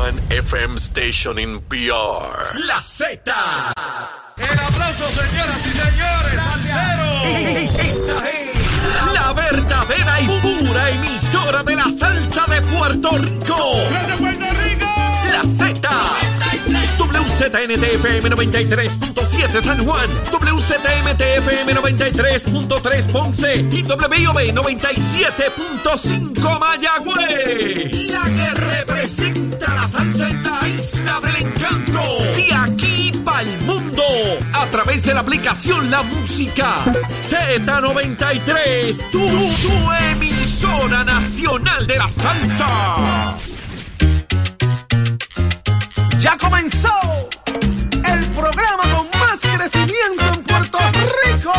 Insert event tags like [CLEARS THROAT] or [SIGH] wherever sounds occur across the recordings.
one FM station in PR. La Z. El aplauso, señoras y señores. Esta es la verdadera y pura emisora de la salsa de Puerto Rico. ¡De Puerto Rico! La Z. WZNTFM 93.7 San Juan, WZMTFM 93.3 Ponce y WIOB 97.5 Mayagüez. La que representa la salsa en la isla del encanto. De aquí para el mundo. A través de la aplicación La Música Z93. Tu, tu emisora nacional de la salsa. Ya comenzó más crecimiento en Puerto Rico.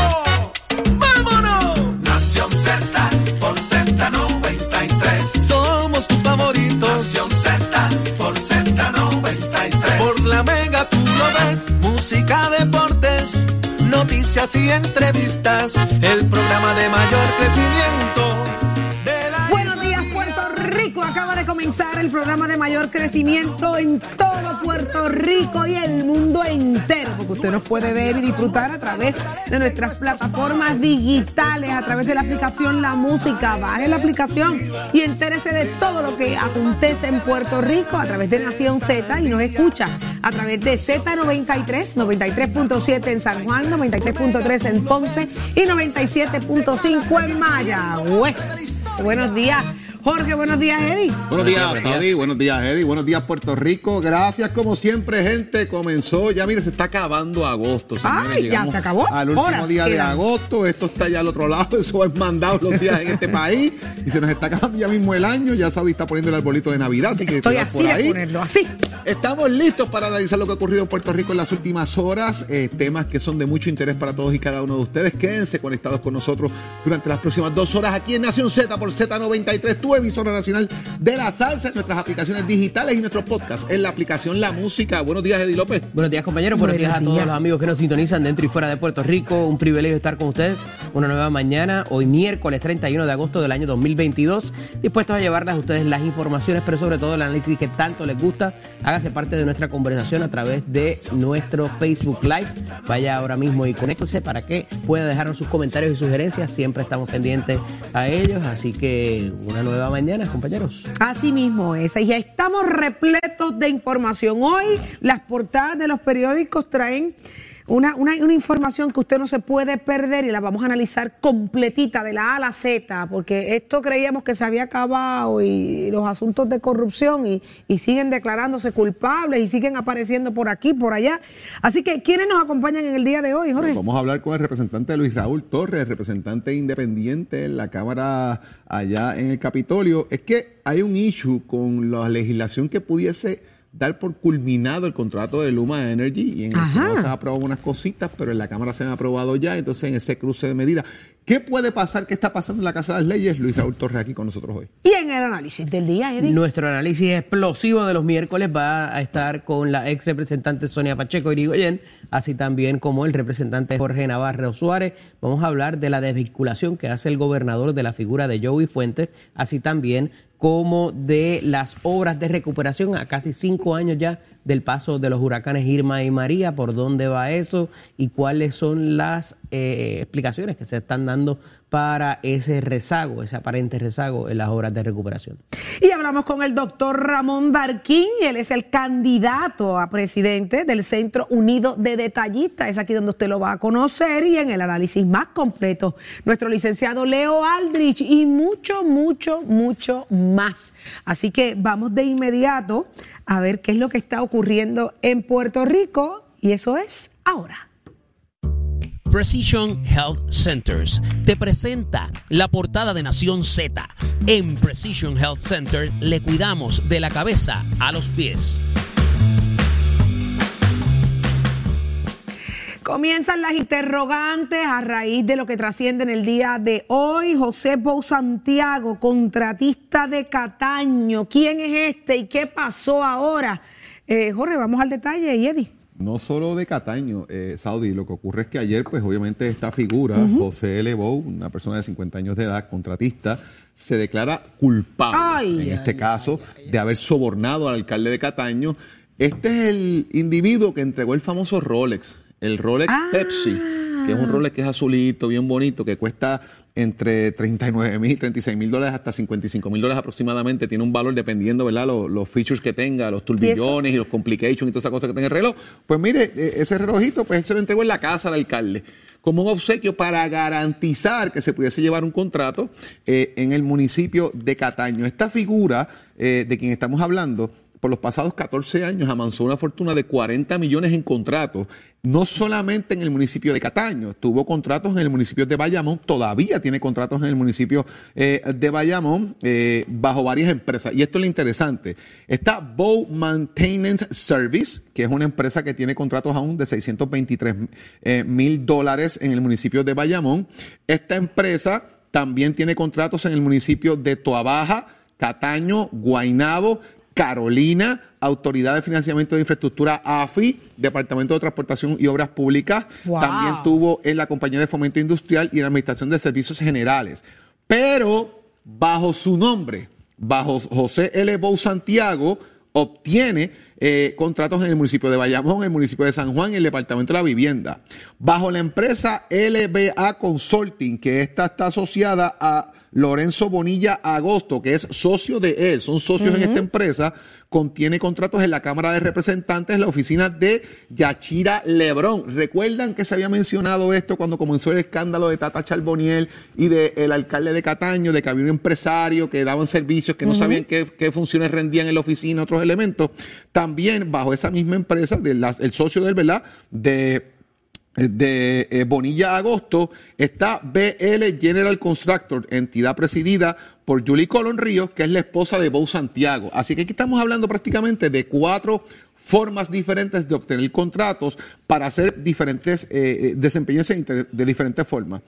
¡Vámonos! Nación Z por Z93. Somos tus favoritos. Nación Z por Z93. Por la mega tú lo ves. Música, deportes, noticias y entrevistas. El programa de mayor crecimiento. de la Buenos días, Puerto Rico. Acaba de comenzar el programa de mayor crecimiento en todo Puerto Rico y el mundo entero, usted nos puede ver y disfrutar a través de nuestras plataformas digitales, a través de la aplicación La Música. Baje la aplicación y entérese de todo lo que acontece en Puerto Rico a través de Nación Z y nos escucha a través de Z93, 93.7 en San Juan, 93.3 en Ponce y 97.5 en Mayagüez. Buenos días, Jorge. Buenos días, Eddie. Buenos días, Saudi. Buenos días, Eddie. Buenos días, Puerto Rico. Gracias, como siempre, gente. Comenzó, ya mire, se está acabando agosto. señores. Ay, ya se acabó. Al último Horas día de agosto. Esto está ya al otro lado. [LAUGHS] Eso es mandado los días en este país. Y se nos está acabando ya mismo el año. Ya Saudi está poniendo el arbolito de Navidad. Así que Estoy así por de ahí. ponerlo, así. Estamos listos para analizar lo que ha ocurrido en Puerto Rico en las últimas horas, eh, temas que son de mucho interés para todos y cada uno de ustedes. Quédense conectados con nosotros durante las próximas dos horas aquí en Nación Z por Z93, tu emisora nacional de la salsa, en nuestras aplicaciones digitales y nuestros podcasts en la aplicación La Música. Buenos días, Eddie López. Buenos días compañeros, buenos, Buenos días a todos los amigos que nos sintonizan dentro y fuera de Puerto Rico. Un privilegio estar con ustedes una nueva mañana, hoy miércoles 31 de agosto del año 2022, dispuestos a llevarles a ustedes las informaciones, pero sobre todo el análisis que tanto les gusta. Hágase parte de nuestra conversación a través de nuestro Facebook Live. Vaya ahora mismo y conéctese para que pueda dejarnos sus comentarios y sugerencias. Siempre estamos pendientes a ellos, así que una nueva mañana, compañeros. Así mismo es. Y ya estamos repletos de información. Hoy las portadas de los periódicos traen una, una- una información que usted no se puede perder y la vamos a analizar completita de la A a la Z, porque esto creíamos que se había acabado y los asuntos de corrupción y, y siguen declarándose culpables y siguen apareciendo por aquí, por allá. Así que, ¿quiénes nos acompañan en el día de hoy, Jorge? Vamos a hablar con el representante Luis Raúl Torres, representante independiente en la Cámara allá en el Capitolio. Es que hay un issue con la legislación que pudiese dar por culminado el contrato de Luma Energy y en el. Senado se han aprobado unas cositas, pero en la Cámara se han aprobado ya, entonces en ese cruce de medidas. ¿Qué puede pasar? ¿Qué está pasando en la Casa de las Leyes? Luis Raúl Torres aquí con nosotros hoy. Y en el análisis del día, Eric. Nuestro análisis explosivo de los miércoles va a estar con la ex representante Sonia Pacheco Irigoyen, así también como el representante Jorge Navarro Suárez. Vamos a hablar de la desvinculación que hace el gobernador de la figura de Joey Fuentes, así también como de las obras de recuperación a casi cinco años ya del paso de los huracanes Irma y María, por dónde va eso y cuáles son las eh, explicaciones que se están dando para ese rezago, ese aparente rezago en las obras de recuperación. Y hablamos con el doctor Ramón Barquín, él es el candidato a presidente del Centro Unido de Detallistas, es aquí donde usted lo va a conocer y en el análisis más completo, nuestro licenciado Leo Aldrich y mucho, mucho, mucho más. Así que vamos de inmediato a ver qué es lo que está ocurriendo en Puerto Rico y eso es ahora. Precision Health Centers te presenta la portada de Nación Z. En Precision Health Center le cuidamos de la cabeza a los pies. Comienzan las interrogantes a raíz de lo que trasciende en el día de hoy. José Bou Santiago, contratista de Cataño. ¿Quién es este y qué pasó ahora? Eh, Jorge, vamos al detalle, Eddie. No solo de Cataño, eh, Saudi, lo que ocurre es que ayer, pues obviamente esta figura, José L. Bou, una persona de 50 años de edad, contratista, se declara culpable, Ay, en este caso, de haber sobornado al alcalde de Cataño. Este es el individuo que entregó el famoso Rolex, el Rolex Ah. Pepsi, que es un Rolex que es azulito, bien bonito, que cuesta entre 39 mil, 36 mil dólares hasta 55 mil dólares aproximadamente. Tiene un valor dependiendo, ¿verdad? Los, los features que tenga, los turbillones y, los complications y todas esas cosas que tenga el reloj. Pues mire, eh, ese relojito, pues se lo entregó en la casa al alcalde como un obsequio para garantizar que se pudiese llevar un contrato eh, en el municipio de Cataño. Esta figura eh, de quien estamos hablando por los pasados 14 años amansó una fortuna de 40 millones en contratos, no solamente en el municipio de Cataño, tuvo contratos en el municipio de Bayamón, todavía tiene contratos en el municipio eh, de Bayamón eh, bajo varias empresas. Y esto es lo interesante. Está Bow Maintenance Service, que es una empresa que tiene contratos aún de 623 eh, mil dólares en el municipio de Bayamón. Esta empresa también tiene contratos en el municipio de Toabaja, Cataño, Guainabo, Carolina, Autoridad de Financiamiento de Infraestructura AFI, Departamento de Transportación y Obras Públicas, Wow. también tuvo en la Compañía de Fomento Industrial y en la Administración de Servicios Generales. Pero bajo su nombre, bajo José L. Bou Santiago, obtiene eh, contratos en el municipio de Bayamón, el municipio de San Juan y el Departamento de la Vivienda. Bajo la empresa LBA Consulting, que esta está asociada a Lorenzo Bonilla Agosto, que es socio de él, son socios en esta empresa, contiene contratos en la Cámara de Representantes, la oficina de Yachira Lebrón. ¿Recuerdan que se había mencionado esto cuando comenzó el escándalo de Tata Charboniel y del alcalde de Cataño, de que había un empresario que daban servicios que no sabían qué, qué funciones rendían en la oficina, otros elementos? También bajo esa misma empresa, de la- el socio de él, ¿verdad? De de eh, Bonilla Agosto está BL General Constructor, entidad presidida por Julie Colón Ríos, que es la esposa de Bou Santiago. Así que aquí estamos hablando prácticamente de cuatro formas diferentes de obtener contratos para hacer diferentes, eh, eh, desempeñarse de diferentes formas.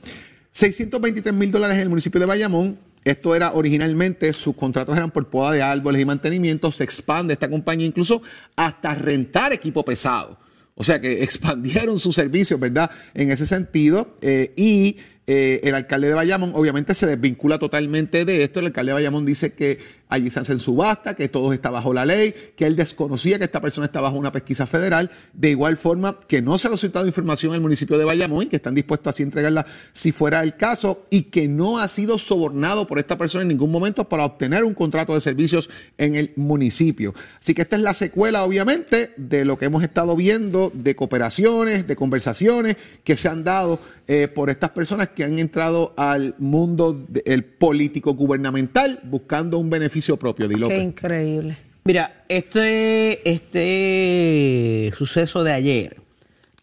623 mil dólares en el municipio de Bayamón. Esto era originalmente, sus contratos eran por poda de árboles y mantenimiento. Se expande esta compañía incluso hasta rentar equipo pesado. O sea que [LAUGHS] expandieron sus servicios, ¿verdad? En ese sentido. eh, y eh, el alcalde de Bayamón obviamente se desvincula totalmente de esto. El alcalde de Bayamón dice que allí se hacen subasta, que todo está bajo la ley, que él desconocía que esta persona está bajo una pesquisa federal. De igual forma que no se ha solicitado información al municipio de Bayamón que están dispuestos así a entregarla si fuera el caso y que no ha sido sobornado por esta persona en ningún momento para obtener un contrato de servicios en el municipio. Así que esta es la secuela, obviamente, de lo que hemos estado viendo de cooperaciones, de conversaciones que se han dado eh, por estas personas que han entrado al mundo del político gubernamental buscando un beneficio propio, Di Qué López. increíble. Mira, este, este suceso de ayer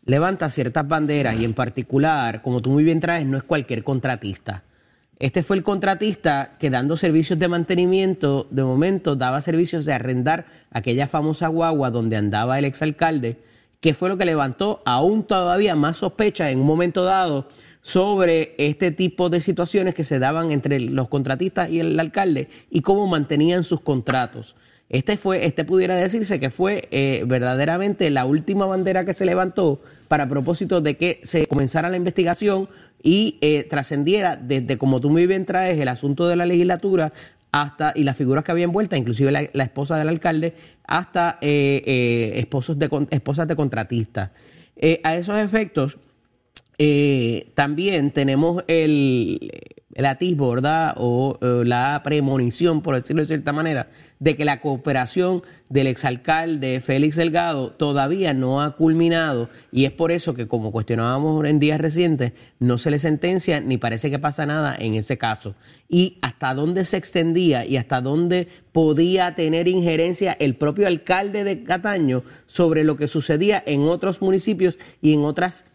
levanta ciertas banderas y en particular, como tú muy bien traes, no es cualquier contratista. Este fue el contratista que dando servicios de mantenimiento, de momento daba servicios de arrendar aquella famosa guagua donde andaba el exalcalde, que fue lo que levantó aún todavía más sospecha en un momento dado sobre este tipo de situaciones que se daban entre los contratistas y el alcalde y cómo mantenían sus contratos. Este fue, este pudiera decirse que fue eh, verdaderamente la última bandera que se levantó para propósito de que se comenzara la investigación y eh, trascendiera desde, como tú muy bien traes, el asunto de la legislatura hasta, y las figuras que había envueltas, inclusive la, esposa del alcalde, hasta eh, eh, esposos de, esposas de contratistas. Eh, a esos efectos, eh, también tenemos el, el atisbo, ¿verdad? O eh, la premonición, por decirlo de cierta manera, de que la cooperación del exalcalde Félix Delgado todavía no ha culminado y es por eso que, como cuestionábamos en días recientes, no se le sentencia ni parece que pasa nada en ese caso. Y hasta dónde se extendía y hasta dónde podía tener injerencia el propio alcalde de Cataño sobre lo que sucedía en otros municipios y en otras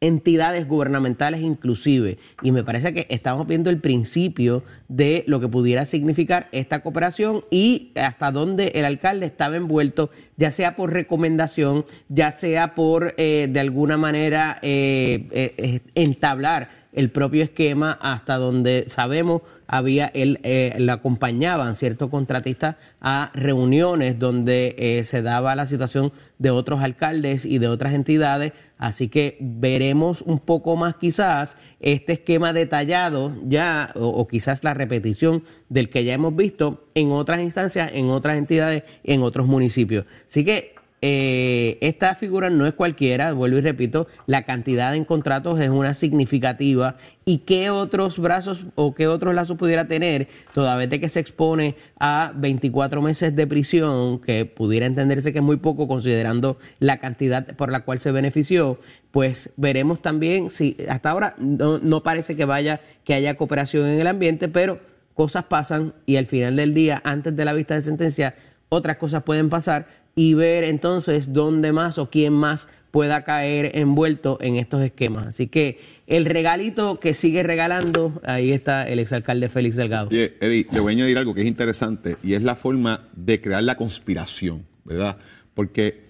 entidades gubernamentales inclusive. Y me parece que estamos viendo el principio de lo que pudiera significar esta cooperación y hasta dónde el alcalde estaba envuelto, ya sea por recomendación, ya sea por eh, de alguna manera eh, eh, entablar el propio esquema hasta donde sabemos había él eh, acompañaban ciertos contratistas a reuniones donde eh, se daba la situación de otros alcaldes y de otras entidades. Así que veremos un poco más quizás este esquema detallado ya o, o quizás la repetición del que ya hemos visto en otras instancias en otras entidades en otros municipios. Así que eh, esta figura no es cualquiera, vuelvo y repito, la cantidad en contratos es una significativa. ¿Y qué otros brazos o qué otros lazos pudiera tener, toda vez de que se expone a 24 meses de prisión, que pudiera entenderse que es muy poco considerando la cantidad por la cual se benefició? Pues veremos también si hasta ahora no, no parece que vaya, que haya cooperación en el ambiente, pero cosas pasan y al final del día, antes de la vista de sentencia, otras cosas pueden pasar y ver entonces dónde más o quién más pueda caer envuelto en estos esquemas. Así que el regalito que sigue regalando, ahí está el exalcalde Félix Delgado. Oye, Eddie, le voy a añadir algo que es interesante y es la forma de crear la conspiración, ¿verdad? Porque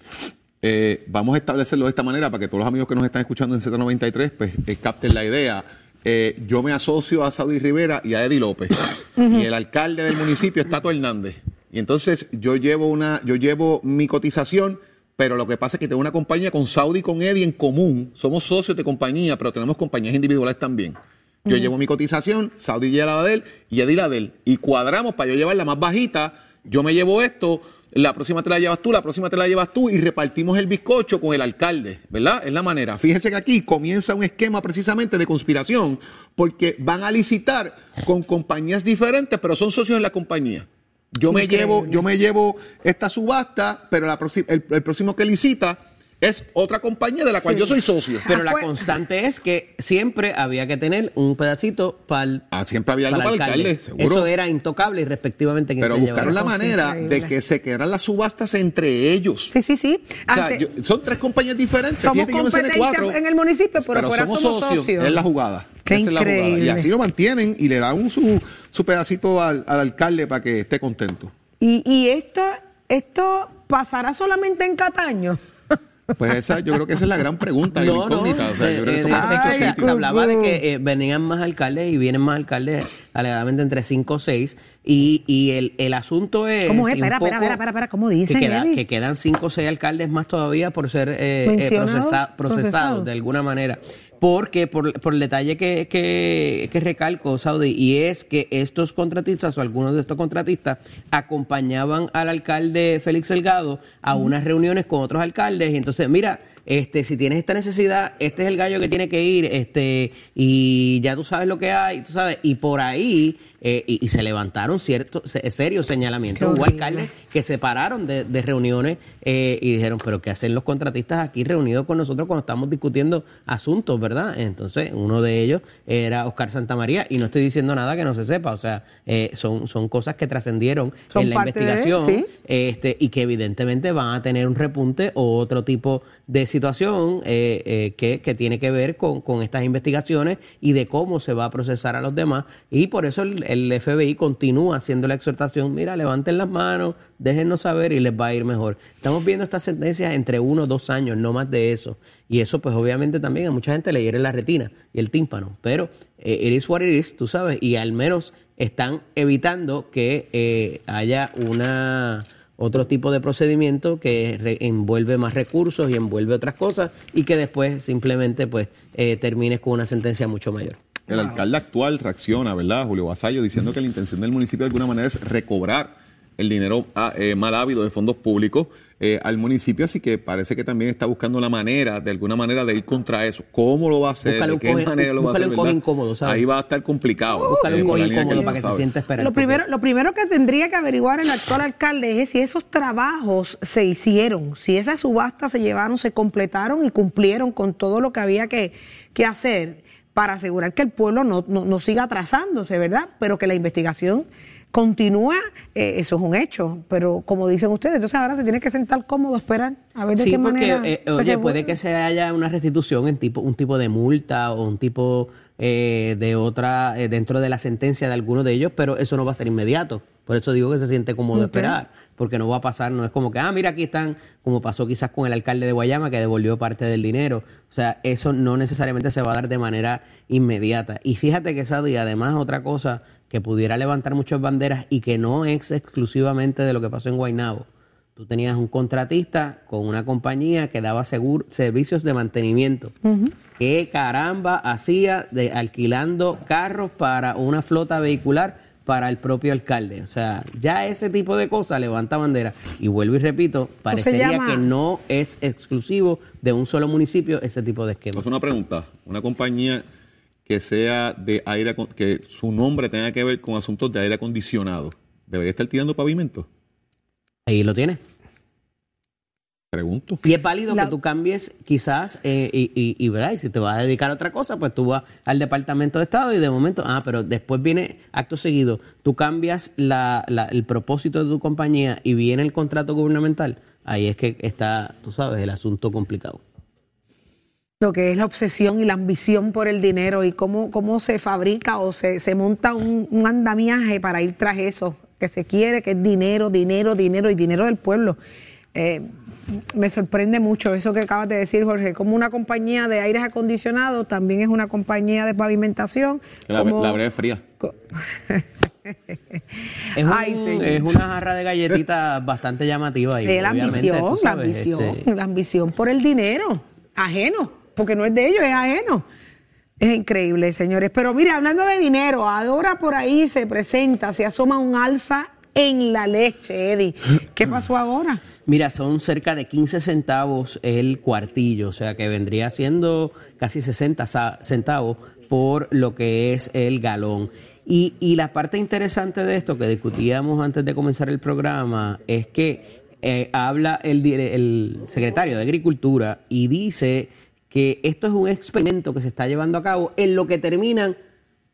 eh, vamos a establecerlo de esta manera para que todos los amigos que nos están escuchando en Z93 pues eh, capten la idea. Eh, yo me asocio a Saudi Rivera y a Eddie López [COUGHS] y el alcalde del municipio es Tato Hernández. Y entonces yo llevo una, yo llevo mi cotización, pero lo que pasa es que tengo una compañía con Saudi y con Eddie en común. Somos socios de compañía, pero tenemos compañías individuales también. Yo llevo mi cotización, Saudi lleva la de él y Eddie la de él. Y cuadramos para yo llevar la más bajita. Yo me llevo esto, la próxima te la llevas tú, la próxima te la llevas tú y repartimos el bizcocho con el alcalde, ¿verdad? Es la manera. Fíjese que aquí comienza un esquema precisamente de conspiración porque van a licitar con compañías diferentes, pero son socios en la compañía. Yo me llevo, yo me llevo esta subasta, pero la el, el próximo que licita es otra compañía de la cual yo soy socio. Pero la constante es que siempre había que tener un pedacito para el, Ah, siempre había algo para el alcalde, seguro. Eso era intocable y respectivamente que Pero se buscaron la manera increíble. de que se quedaran las subastas entre ellos. Sí, sí, sí. O sea, yo- son tres compañías diferentes. Somos Fíjate, competencia cuatro, en el municipio, pero fuera somos socios. Es la jugada. Qué Esa es la jugada. Y increíble. así lo mantienen y le dan un- su, su pedacito al, al alcalde para que esté contento. Y, y esto, esto pasará solamente en Cataño. Pues esa, yo creo que esa es la gran pregunta, la No, no, incógnita. O sea, yo eh, creo que de se, hablaba de que eh, venían más alcaldes y vienen más alcaldes alegadamente entre 5 o 6 y, y el, el asunto es ¿Cómo es? Espera, espera, espera, espera, espera, ¿cómo dicen, que, queda- que quedan 5 o 6 alcaldes más todavía por ser eh, eh, procesa- procesados procesado. de alguna manera porque por, por el detalle que, que, que recalco, Saudi, y es que estos contratistas o algunos de estos contratistas acompañaban al alcalde Félix Delgado a unas reuniones con otros alcaldes y entonces, mira, este, si tienes esta necesidad, este es el gallo que tiene que ir, este, y ya tú sabes lo que hay, tú sabes, y por ahí, eh, y, y se levantaron ciertos, se- serios señalamientos. Hubo alcaldes que se pararon de, de reuniones eh, y dijeron, pero ¿qué hacen los contratistas aquí reunidos con nosotros cuando estamos discutiendo asuntos, verdad? Entonces, uno de ellos era Oscar Santamaría, y no estoy diciendo nada que no se sepa, o sea, eh, son, son cosas que trascendieron en la de, investigación sí. este, y que evidentemente van a tener un repunte o otro tipo de situación eh, eh, que, que tiene que ver con, con estas investigaciones y de cómo se va a procesar a los demás. Y por eso el, el FBI continúa haciendo la exhortación, mira, levanten las manos, déjennos saber y les va a ir mejor. Estamos viendo estas sentencias entre uno o dos años, no más de eso. Y eso pues obviamente también a mucha gente le hiere la retina y el tímpano. Pero eh, it is what it is, tú sabes, y al menos están evitando que eh, haya una otro tipo de procedimiento que envuelve más recursos y envuelve otras cosas y que después simplemente pues eh, termines con una sentencia mucho mayor. El alcalde actual reacciona, ¿verdad, Julio Basayo, diciendo que la intención del municipio de alguna manera es recobrar el dinero ah, eh, mal ávido de fondos públicos eh, al municipio, así que parece que también está buscando la manera, de alguna manera, de ir contra eso. ¿Cómo lo va a hacer? Búscale ¿De qué coge- manera lo va a hacer? un coge verdad? incómodo, ¿sabes? Ahí va a estar complicado. Eh, un coge incómodo para que se sienta. Lo primero, lo primero que tendría que averiguar el actual alcalde es si esos trabajos se hicieron, si esas subastas se llevaron, se completaron y cumplieron con todo lo que había que, que hacer para asegurar que el pueblo no, no, no siga atrasándose, ¿verdad? Pero que la investigación continúa, eh, eso es un hecho. Pero como dicen ustedes, entonces ahora se tiene que sentar cómodo, esperar a ver de Sí, qué porque, manera. eh, oye, puede que se haya una restitución en tipo, un tipo de multa o un tipo eh, de otra, eh, dentro de la sentencia de alguno de ellos, pero eso no va a ser inmediato. Por eso digo que se siente cómodo Ok. esperar, porque no va a pasar, no es como que, ah, mira, aquí están, como pasó quizás con el alcalde de Guayama, que devolvió parte del dinero. O sea, eso no necesariamente se va a dar de manera inmediata. Y fíjate que esa y además otra cosa que pudiera levantar muchas banderas y que no es exclusivamente de lo que pasó en Guaynabo. Tú tenías un contratista con una compañía que daba segur- servicios de mantenimiento. ¿Qué caramba hacía de alquilando carros para una flota vehicular para el propio alcalde? O sea, ya ese tipo de cosas levanta bandera. Y vuelvo y repito, parecería llama- que no es exclusivo de un solo municipio ese tipo de esquema. Entonces, una pregunta. Una compañía que sea de aire, que su nombre tenga que ver con asuntos de aire acondicionado, ¿debería estar tirando pavimento? Ahí lo tienes. Pregunto. Y es válido La- que tú cambies quizás, eh, y, y, y, ¿verdad? y si te vas a dedicar a otra cosa, pues tú vas al Departamento de Estado y de momento, ah, pero después viene acto seguido, tú cambias la, la- el propósito de tu compañía y viene el contrato gubernamental, ahí es que está, tú sabes, el asunto complicado. lo que es la obsesión y la ambición por el dinero y cómo, cómo se fabrica o se, se monta un, un andamiaje para ir tras eso, que se quiere, que es dinero, dinero, dinero y dinero del pueblo. Eh, me sorprende mucho eso que acabas de decir, Jorge, como una compañía de aires acondicionados también es una compañía de pavimentación. La, como- la breve fría. [LAUGHS] Es, un- Ay, es una jarra de galletitas bastante llamativa. Y Eh, la ambición, la ambición, este, la ambición por el dinero, ajeno, porque no es de ellos, es ajeno. Es increíble, señores. Pero mire, hablando de dinero, ahora por ahí se presenta, se asoma un alza en la leche, Eddie. ¿Qué pasó ahora? Mira, son cerca de 15 centavos el cuartillo, o sea que vendría siendo casi 60 sa- centavos por lo que es el galón. Y, y la parte interesante de esto que discutíamos antes de comenzar el programa es que eh, habla el, el secretario de Agricultura y dice que esto es un experimento que se está llevando a cabo en lo que terminan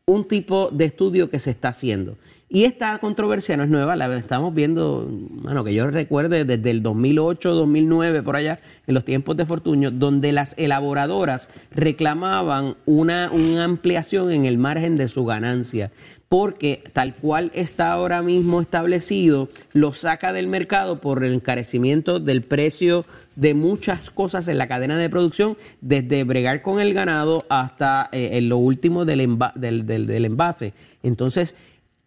un tipo de estudio que se está haciendo. Y esta controversia no es nueva, la estamos viendo, bueno, que yo recuerde desde el 2008, 2009, por allá, en los tiempos de Fortuño, donde las elaboradoras reclamaban una, una ampliación en el margen de su ganancia, porque tal cual está ahora mismo establecido, lo saca del mercado por el encarecimiento del precio de muchas cosas en la cadena de producción, desde bregar con el ganado hasta eh, en lo último del, del- del envase. Entonces,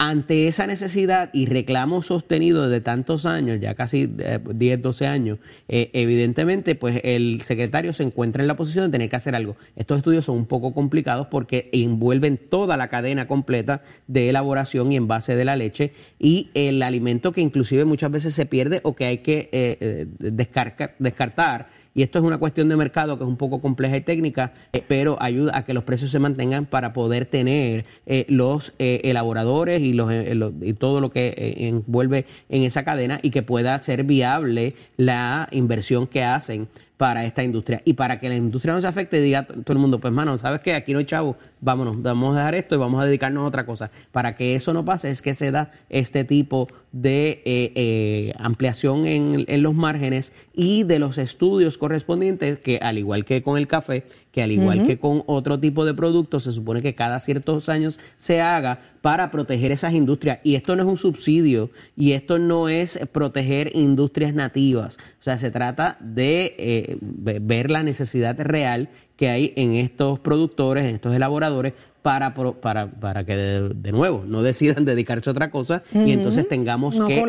ante esa necesidad y reclamo sostenido de tantos años, ya casi eh, 10, 12 años, eh, evidentemente, pues el secretario se encuentra en la posición de tener que hacer algo. Estos estudios son un poco complicados porque envuelven toda la cadena completa de elaboración y envase de la leche y el alimento que inclusive muchas veces se pierde o que hay que eh, eh, descartar y esto es una cuestión de mercado que es un poco compleja y técnica, eh, pero ayuda a que los precios se mantengan para poder tener eh, los eh, elaboradores y, los, lo- y todo lo que envuelve en esa cadena y que pueda ser viable la inversión que hacen para esta industria. Y para que la industria no se afecte, diga todo el mundo, pues mano, ¿sabes qué? Aquí no hay chavo, vámonos, vamos a dejar esto y vamos a dedicarnos a otra cosa. Para que eso no pase es que se da este tipo de eh, eh, ampliación en los márgenes y de los estudios correspondientes que al igual que con el café, que al igual que con otro tipo de productos, se supone que cada ciertos años se haga para proteger esas industrias. Y esto no es un subsidio y esto no es proteger industrias nativas. O sea, se trata de eh, ve- ver la necesidad real que hay en estos productores, en estos elaboradores, para, para, para que de, de nuevo no decidan [LAUGHS] dedicarse a otra cosa y entonces tengamos No que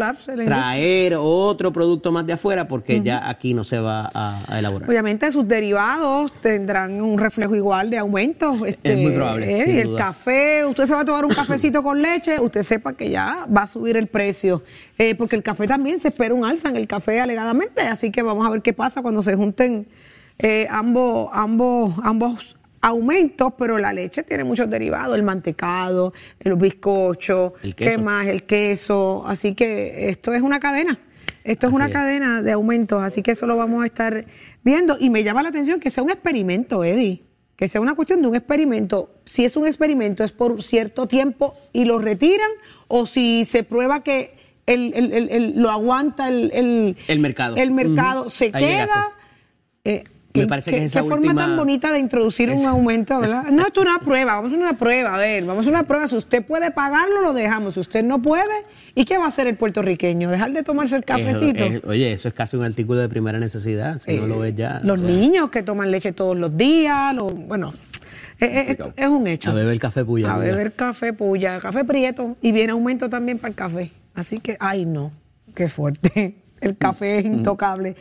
traer otro producto más de afuera porque ya aquí no se va a, a elaborar. Obviamente sus derivados tendrán un reflejo igual de aumentos. este, muy probable, ¿eh? Y el duda. café, usted se va a tomar un cafecito con leche, usted sepa que ya va a subir el precio. Eh, porque el café también se espera un alza en el café alegadamente. Así que vamos a ver qué pasa cuando se junten eh, ambos, ambos, ambos aumentos, pero la leche tiene muchos derivados, el mantecado, el bizcocho, El ¿qué queso. más? El queso. Así que esto es una cadena. Esto es una es. cadena de aumentos, así que eso lo vamos a estar viendo. Y me llama la atención que sea un experimento, Eddie. Que sea una cuestión de un experimento. Si es un experimento, es por cierto tiempo y lo retiran, o si se prueba que el, el- el- el- lo aguanta el, el, El mercado. el mercado Ujú. se Ahí llegaste. queda. Eh, Me parece que ¿Qué, esa qué forma tan bonita de introducir un aumento, ¿verdad? [LAUGHS] No, esto es una prueba, vamos a una prueba, a ver, vamos a una prueba. Si usted puede pagarlo, lo dejamos. Si usted no puede, ¿y qué va a hacer el puertorriqueño? ¿Dejar de tomarse el cafecito? Es- es- oye, eso es casi un artículo de primera necesidad, si no Eh, lo ves ya. Los o sea, niños que toman leche todos los días, bueno, es, es- es un hecho. A beber café puya. A mira. beber café puya, café prieto, y viene aumento también para el café. Así que, ay no, qué fuerte. El café es intocable.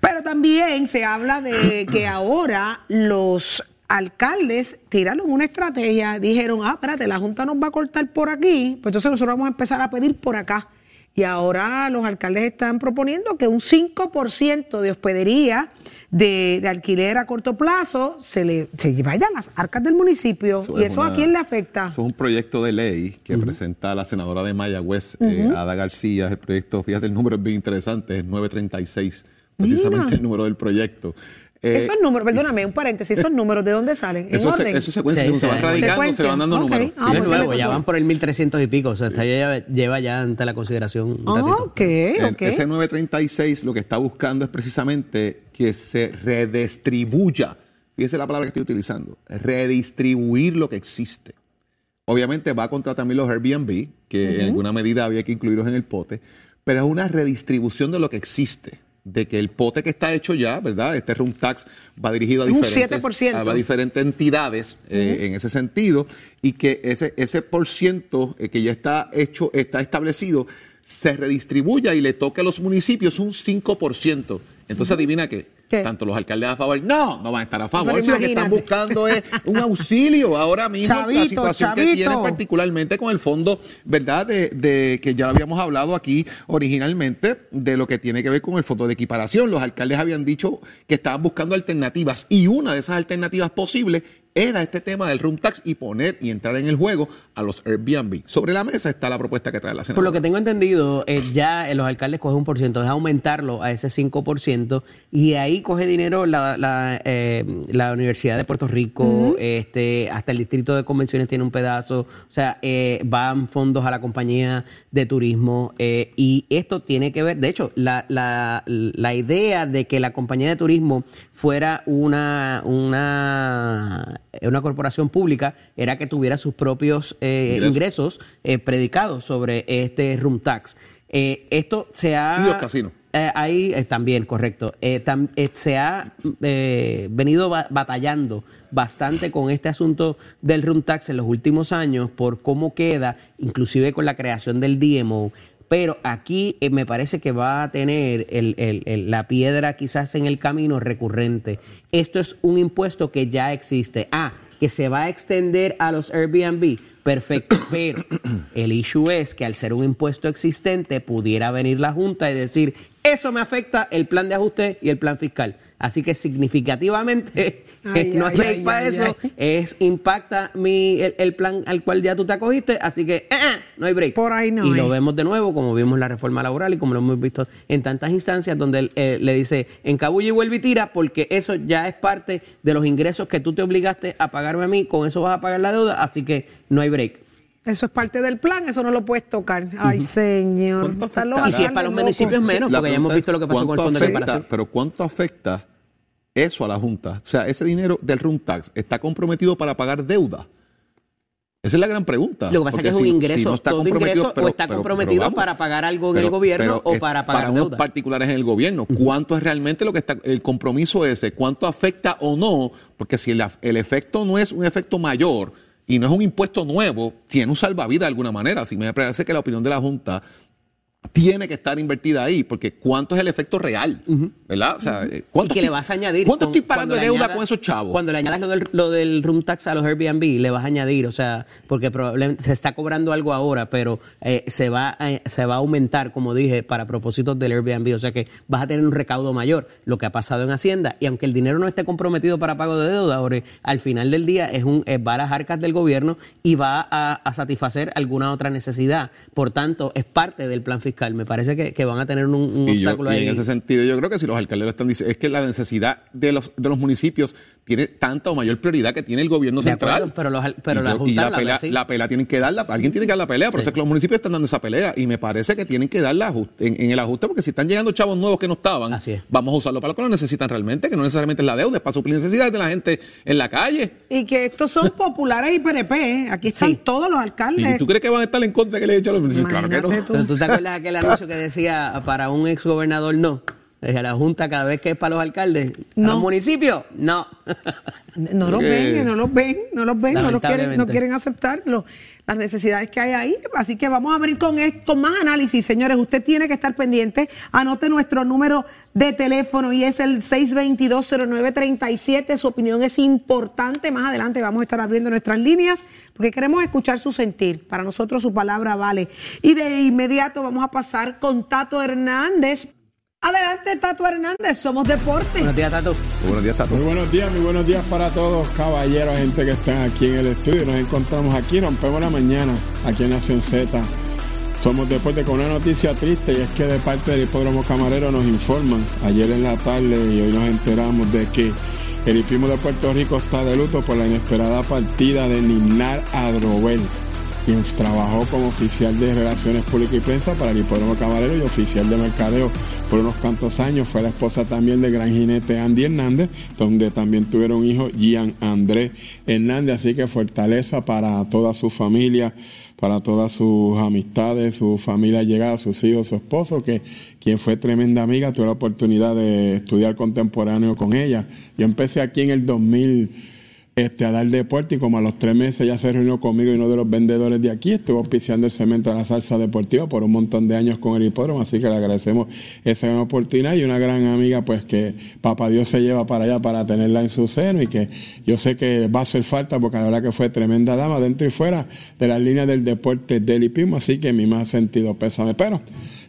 Pero también se habla de [CLEARS THROAT] que ahora los alcaldes tiraron una estrategia, dijeron, ah, espérate, la Junta nos va a cortar por aquí, pues entonces nosotros vamos a empezar a pedir por acá. Y ahora los alcaldes están proponiendo que un 5% de hospedería de, de alquiler a corto plazo se le se vaya a las arcas del municipio. Eso ¿Y es eso a quién le afecta? Eso es un proyecto de ley que presenta la senadora de Mayagüez, eh, Ada García. El proyecto, fíjate, el número es bien interesante, es 936, precisamente Mira. el número del proyecto. Eh, esos números, perdóname, un paréntesis, esos números, ¿de dónde salen? ¿En eso se, orden? eso se, cuenta, Sí, se van radicando, se Secuencia. van dando números. Ah, Sí, pues es nuevo, ya van por el 1300 y pico, o sea, está- ya lleva ya ante la consideración Ah, ratito. ok, El- ok. Ese 936 lo que está buscando es precisamente que se redistribuya. Fíjese la palabra que estoy utilizando. Redistribuir lo que existe. Obviamente va contra también los Airbnb, que en alguna medida había que incluirlos en el pote, pero es una redistribución de lo que existe. De que el pote que está hecho ya, ¿verdad? Este room tax va dirigido a diferentes, 7%. a diferentes entidades eh, en ese sentido y que ese, ese por ciento eh, que ya está hecho, está establecido, se redistribuya y le toque a los municipios un 5%. Entonces, adivina qué. ¿Qué? Tanto los alcaldes a favor, no, no van a estar a favor. Lo que están buscando es un auxilio ahora mismo la Chavito, situación que chavito. tiene particularmente con el fondo, ¿verdad? De, de que ya lo habíamos hablado aquí originalmente, de lo que tiene que ver con el fondo de equiparación. Los alcaldes habían dicho que estaban buscando alternativas y una de esas alternativas posibles era este tema del room tax y poner y entrar en el juego a los Airbnb. Sobre la mesa está la propuesta que trae la Por senadora. lo que tengo entendido, eh, ya eh, los alcaldes cogen un por ciento, es aumentarlo a ese 5% y ahí coge dinero la, la, eh, la Universidad de Puerto Rico, este, hasta el Distrito de Convenciones tiene un pedazo, o sea, eh, van fondos a la compañía de turismo eh, y esto tiene que ver, de hecho, la, la, la idea de que la compañía de turismo fuera una, una, una corporación pública era que tuviera sus propios eh, Ingresos. ingresos eh, predicados sobre este room tax. Eh, esto se ha... Y los casinos. Eh, ahí eh, también, correcto. Eh, tam- eh, se ha eh, venido ba- batallando bastante con este asunto del room tax en los últimos años por cómo queda, inclusive con la creación del DMO. Pero aquí eh, me parece que va a tener el- el- el- la piedra quizás en el camino recurrente. Esto es un impuesto que ya existe. Ah, que se va a extender a los Airbnb. Perfecto, [COUGHS] pero el issue es que al ser un impuesto existente pudiera venir la Junta y decir, eso me afecta el plan de ajuste y el plan fiscal. Así que significativamente [LAUGHS] Ay, no ay, hay break ay, para ay, eso, es impacta mi, el, el plan al cual ya tú te acogiste, así que eh, eh, no hay break. Por ahí no Y hay. lo vemos de nuevo, como vimos la reforma laboral y como lo hemos visto en tantas instancias donde eh, le dice, encabulla y vuelve y tira, porque eso ya es parte de los ingresos que tú te obligaste a pagarme a mí, con eso vas a pagar la deuda, así que no hay break. Eso es parte del plan, eso no lo puedes tocar. Ay, señor. ¿Cuánto Están los afectará? Y si es para los municipios menos, porque ya hemos visto lo que pasó con el ¿cuánto fondo de afecta- reparación. Pero ¿cuánto afecta eso a la Junta? O sea, ese dinero del room tax está comprometido para pagar deuda. Esa es la gran pregunta. Lo que pasa es que es un ingreso, si no está todo comprometido, ingreso pero- o está pero- comprometido pero vamos. para pagar algo en el gobierno pero o para pagar para unos deuda. particulares en el gobierno. ¿Cuánto es realmente lo que está el compromiso ese? ¿Cuánto afecta o no? Porque si el, el efecto no es un efecto mayor y no es un impuesto nuevo, tiene un salvavidas de alguna manera. Así me parece que la opinión de la Junta tiene que estar invertida ahí, porque ¿cuánto es el efecto real? ¿Verdad? O sea, eh, Y ¿cuánto que estoy- le vas a añadir. ¿Cuánto con- estoy pagando de deuda añadas- con esos chavos? Cuando le añadas lo del, lo del room tax a los Airbnb, le vas a añadir, o sea, porque probablemente se está cobrando algo ahora, pero eh, se, va a, se va a aumentar, como dije, para propósitos del Airbnb, o sea que vas a tener un recaudo mayor, lo que ha pasado en Hacienda, y aunque el dinero no esté comprometido para pago de deuda, ahora, al final del día es un, eh, va a las arcas del gobierno y va a, a satisfacer alguna otra necesidad. Por tanto, es parte del plan fiscal fiscal. Me parece que, que van a tener un, un Y, yo- obstáculo y ahí. en ese sentido, yo creo que si los alcaldes lo están diciendo, es que la necesidad de los, de los municipios tiene tanta o mayor prioridad que tiene el gobierno De central. acuerdo, pero los pero Y la yo- y Junta la la pelea, la pelea tienen que darla, alguien tiene que dar la pelea, por Sí. eso es que los municipios están dando esa pelea y me parece que tienen que darla ajuste- en, en el ajuste porque si están llegando chavos nuevos que no estaban, Así es. vamos a usarlo para lo que lo necesitan realmente, que no necesariamente es la deuda, es para suplir necesidades de la gente en la calle. Y que estos son [LAUGHS] populares y PNP. ¿eh? Aquí están Sí. todos los alcaldes. ¿Y tú crees que van a estar en contra de que le echen a los municipios? Claro que no. Tú. Te acuerdas de aquel anuncio que decía para un ex gobernador no. Decía, la Junta cada vez que es para los alcaldes. No. ¿A los municipios? No. No los Porque- ven, no los ven, no los ven, no los quieren, no quieren aceptarlo. Las necesidades que hay ahí. Así que vamos a venir con, esto, con más análisis, señores. Usted tiene que estar pendiente. Anote nuestro número de teléfono y es el 622-0937. Su opinión es importante. Más adelante vamos a estar abriendo nuestras líneas porque queremos escuchar su sentir. Para nosotros su palabra vale. Y de inmediato vamos a pasar con Tato Hernández. Adelante, Tato Hernández. Somos deporte. Buenos días, Tato. Buenos días, Tato. Muy buenos días, muy buenos días para todos, caballeros, gente que están aquí en el estudio. Nos encontramos aquí, rompemos la mañana, aquí en Nación Z. Somos deporte con una noticia triste y es que de parte del hipódromo camarero nos informan ayer en la tarde y hoy nos enteramos de que el hipismo de Puerto Rico está de luto por la inesperada partida de Ninar Adrobel, quien trabajó como oficial de Relaciones Públicas y Prensa para el hipódromo camarero y oficial de mercadeo por unos cuantos años. Fue la esposa también del gran jinete Andy Hernández, donde también tuvieron hijo, Gian Andrés Hernández. Así que fortaleza para toda su familia, para todas sus amistades, su familia llegada, sus hijos, su esposo, que quien fue tremenda amiga, tuve la oportunidad de estudiar contemporáneo con ella. Yo empecé aquí en el 2000 este, a dar deporte y como a los tres meses ya se reunió conmigo y uno de los vendedores de aquí, estuvo auspiciando el cemento de la salsa deportiva por un montón de años con el hipódromo, así que le agradecemos esa gran oportunidad y una gran amiga pues que papá Dios se lleva para allá para tenerla en su seno y que yo sé que va a hacer falta porque la verdad que fue tremenda dama dentro y fuera de las líneas del deporte del hipismo, así que mi más sentido pésame, pero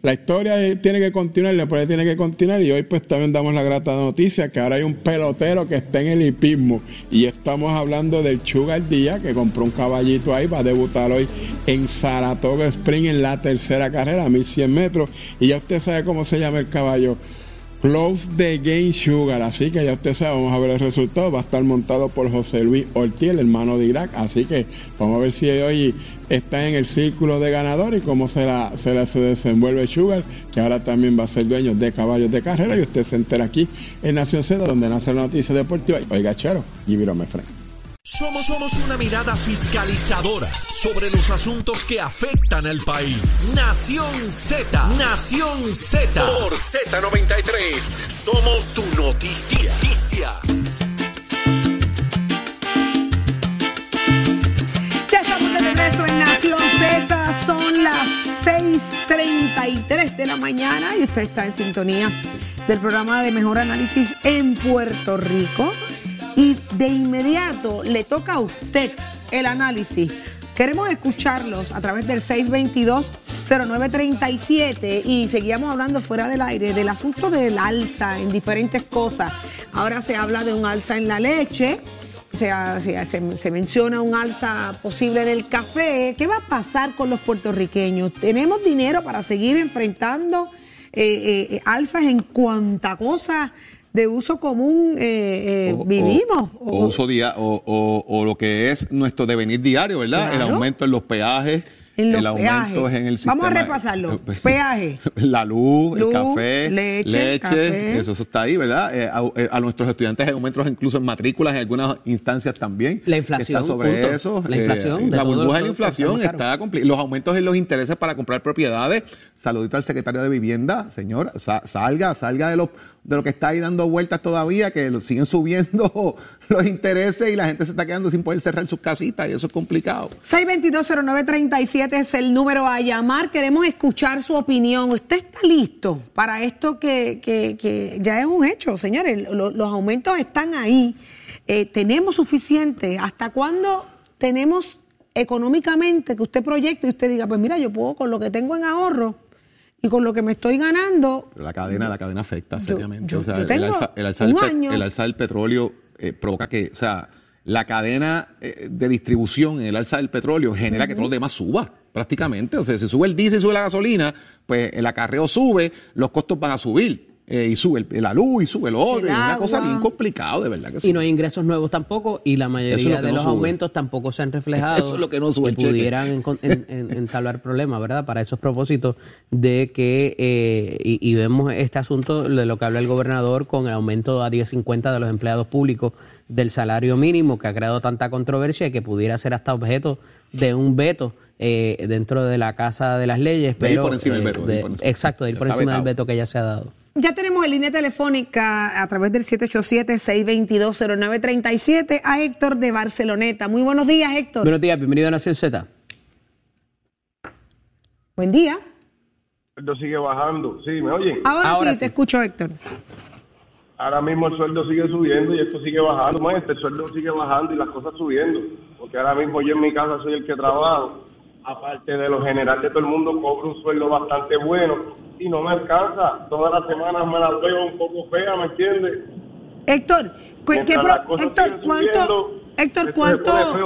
la historia tiene que continuar, el deporte tiene que continuar y hoy pues también damos la grata noticia que ahora hay un pelotero que está en el hipismo y estamos hablando del Sugar Díaz que compró un caballito ahí, va a debutar hoy en Saratoga Spring en la tercera carrera, 1100 metros y ya usted sabe cómo se llama el caballo. Close the Game Sugar, así que ya usted sabe, vamos a ver el resultado. Va a estar montado por José Luis Ortiz, el hermano de Irak. Así que vamos a ver si hoy está en el círculo de ganador y cómo se, la, se, desenvuelve Sugar, que ahora también va a ser dueño de caballos de carrera. Y usted se entera aquí en Nación Z, donde nace la noticia deportiva. Oiga, chero, a my friend. Somos, somos una mirada fiscalizadora sobre los asuntos que afectan al país. Nación Z, Nación Z. Por Z93, somos tu noticia. Ya estamos de regreso en Nación Z, son las 6:33 de la mañana y usted está en sintonía del programa de mejor análisis en Puerto Rico. Y de inmediato le toca a usted el análisis. Queremos escucharlos a través del 622-0937 y seguíamos hablando fuera del aire del asunto del alza en diferentes cosas. Ahora se habla de un alza en la leche, se, se- se- menciona un alza posible en el café. ¿Qué va a pasar con los puertorriqueños? ¿Tenemos dinero para seguir enfrentando eh, eh, eh, alzas en cuanta cosa de uso común eh, eh, O- vivimos? O, o uso día, o, o- o lo que es nuestro devenir diario, ¿verdad? El aumento en los peajes, En los el aumento peajes. en el Vamos a sistema- repasarlo. [LAUGHS] Peaje. [LAUGHS] La luz, Luz, el café, leche, café. eso, eso está ahí, ¿verdad? Eh, a, eh, a nuestros estudiantes hay aumentos incluso en matrículas en algunas instancias también. La inflación, Está sobre punto. eso. La Eh, inflación de la burbuja de la inflación está Los aumentos en los intereses para comprar propiedades. Saludito al secretario de Vivienda, señor. sa- salga, salga de los de lo que está ahí dando vueltas todavía, que lo- siguen subiendo [LAUGHS] los intereses y la gente se está quedando sin poder cerrar sus casitas y eso es complicado. 6220937 es el número a llamar. Queremos escuchar su opinión. ¿Usted está listo para esto que, que- que ya es un hecho, señores? Lo- los aumentos están ahí. Eh, ¿Tenemos suficiente? ¿Hasta cuándo tenemos económicamente que usted proyecte y usted diga, pues mira, yo puedo con lo que tengo en ahorro y con lo que me estoy ganando, Pero la cadena, la cadena afecta seriamente. yo- o sea, el- alza, pe- el alza del petróleo eh, provoca que, o sea, la cadena eh, de distribución en el alza del petróleo genera que todo lo demás suba. prácticamente. O sea, si sube el diésel y sube la gasolina, pues el acarreo sube, los costos van a subir. Eh, y sube el- la luz y sube el y es una cosa bien complicado, de verdad que sí. Y no hay ingresos nuevos tampoco y la es mayoría lo de no los sube. aumentos tampoco se han reflejado. [LAUGHS] Eso es lo que no sube el pudieran en- en- en- entablar problemas, ¿verdad? Para esos propósitos de que, eh, y, y vemos este asunto de lo que habla el gobernador con el aumento a 10.50 de los empleados públicos del salario mínimo que ha creado tanta controversia y que pudiera ser hasta objeto de un veto eh, dentro de la Casa de las Leyes. De ir por encima del eh, veto, de de-. Exacto, de ir por encima del veto que ya se ha dado. Ya tenemos en línea telefónica a través del 787-622-0937 a Héctor de Barceloneta. Muy buenos días, Héctor. Buenos días, bienvenido a Nación Z. Buen día. El sueldo sigue bajando. Sí, ¿me oyen? Ahora, Ahora sí, sí. te escucho, Héctor. Ahora mismo el sueldo sigue subiendo y esto sigue bajando. Maestro, el sueldo sigue bajando y las cosas subiendo. Porque ahora mismo yo en mi casa soy el que trabajo. Aparte de lo general de todo el mundo, cobro un sueldo bastante bueno y no me alcanza. Todas las semanas me la veo un poco fea, ¿me entiendes? Héctor, ¿qué Mientras pro- las Héctor, ¿cuánto, Héctor, pone cuánto.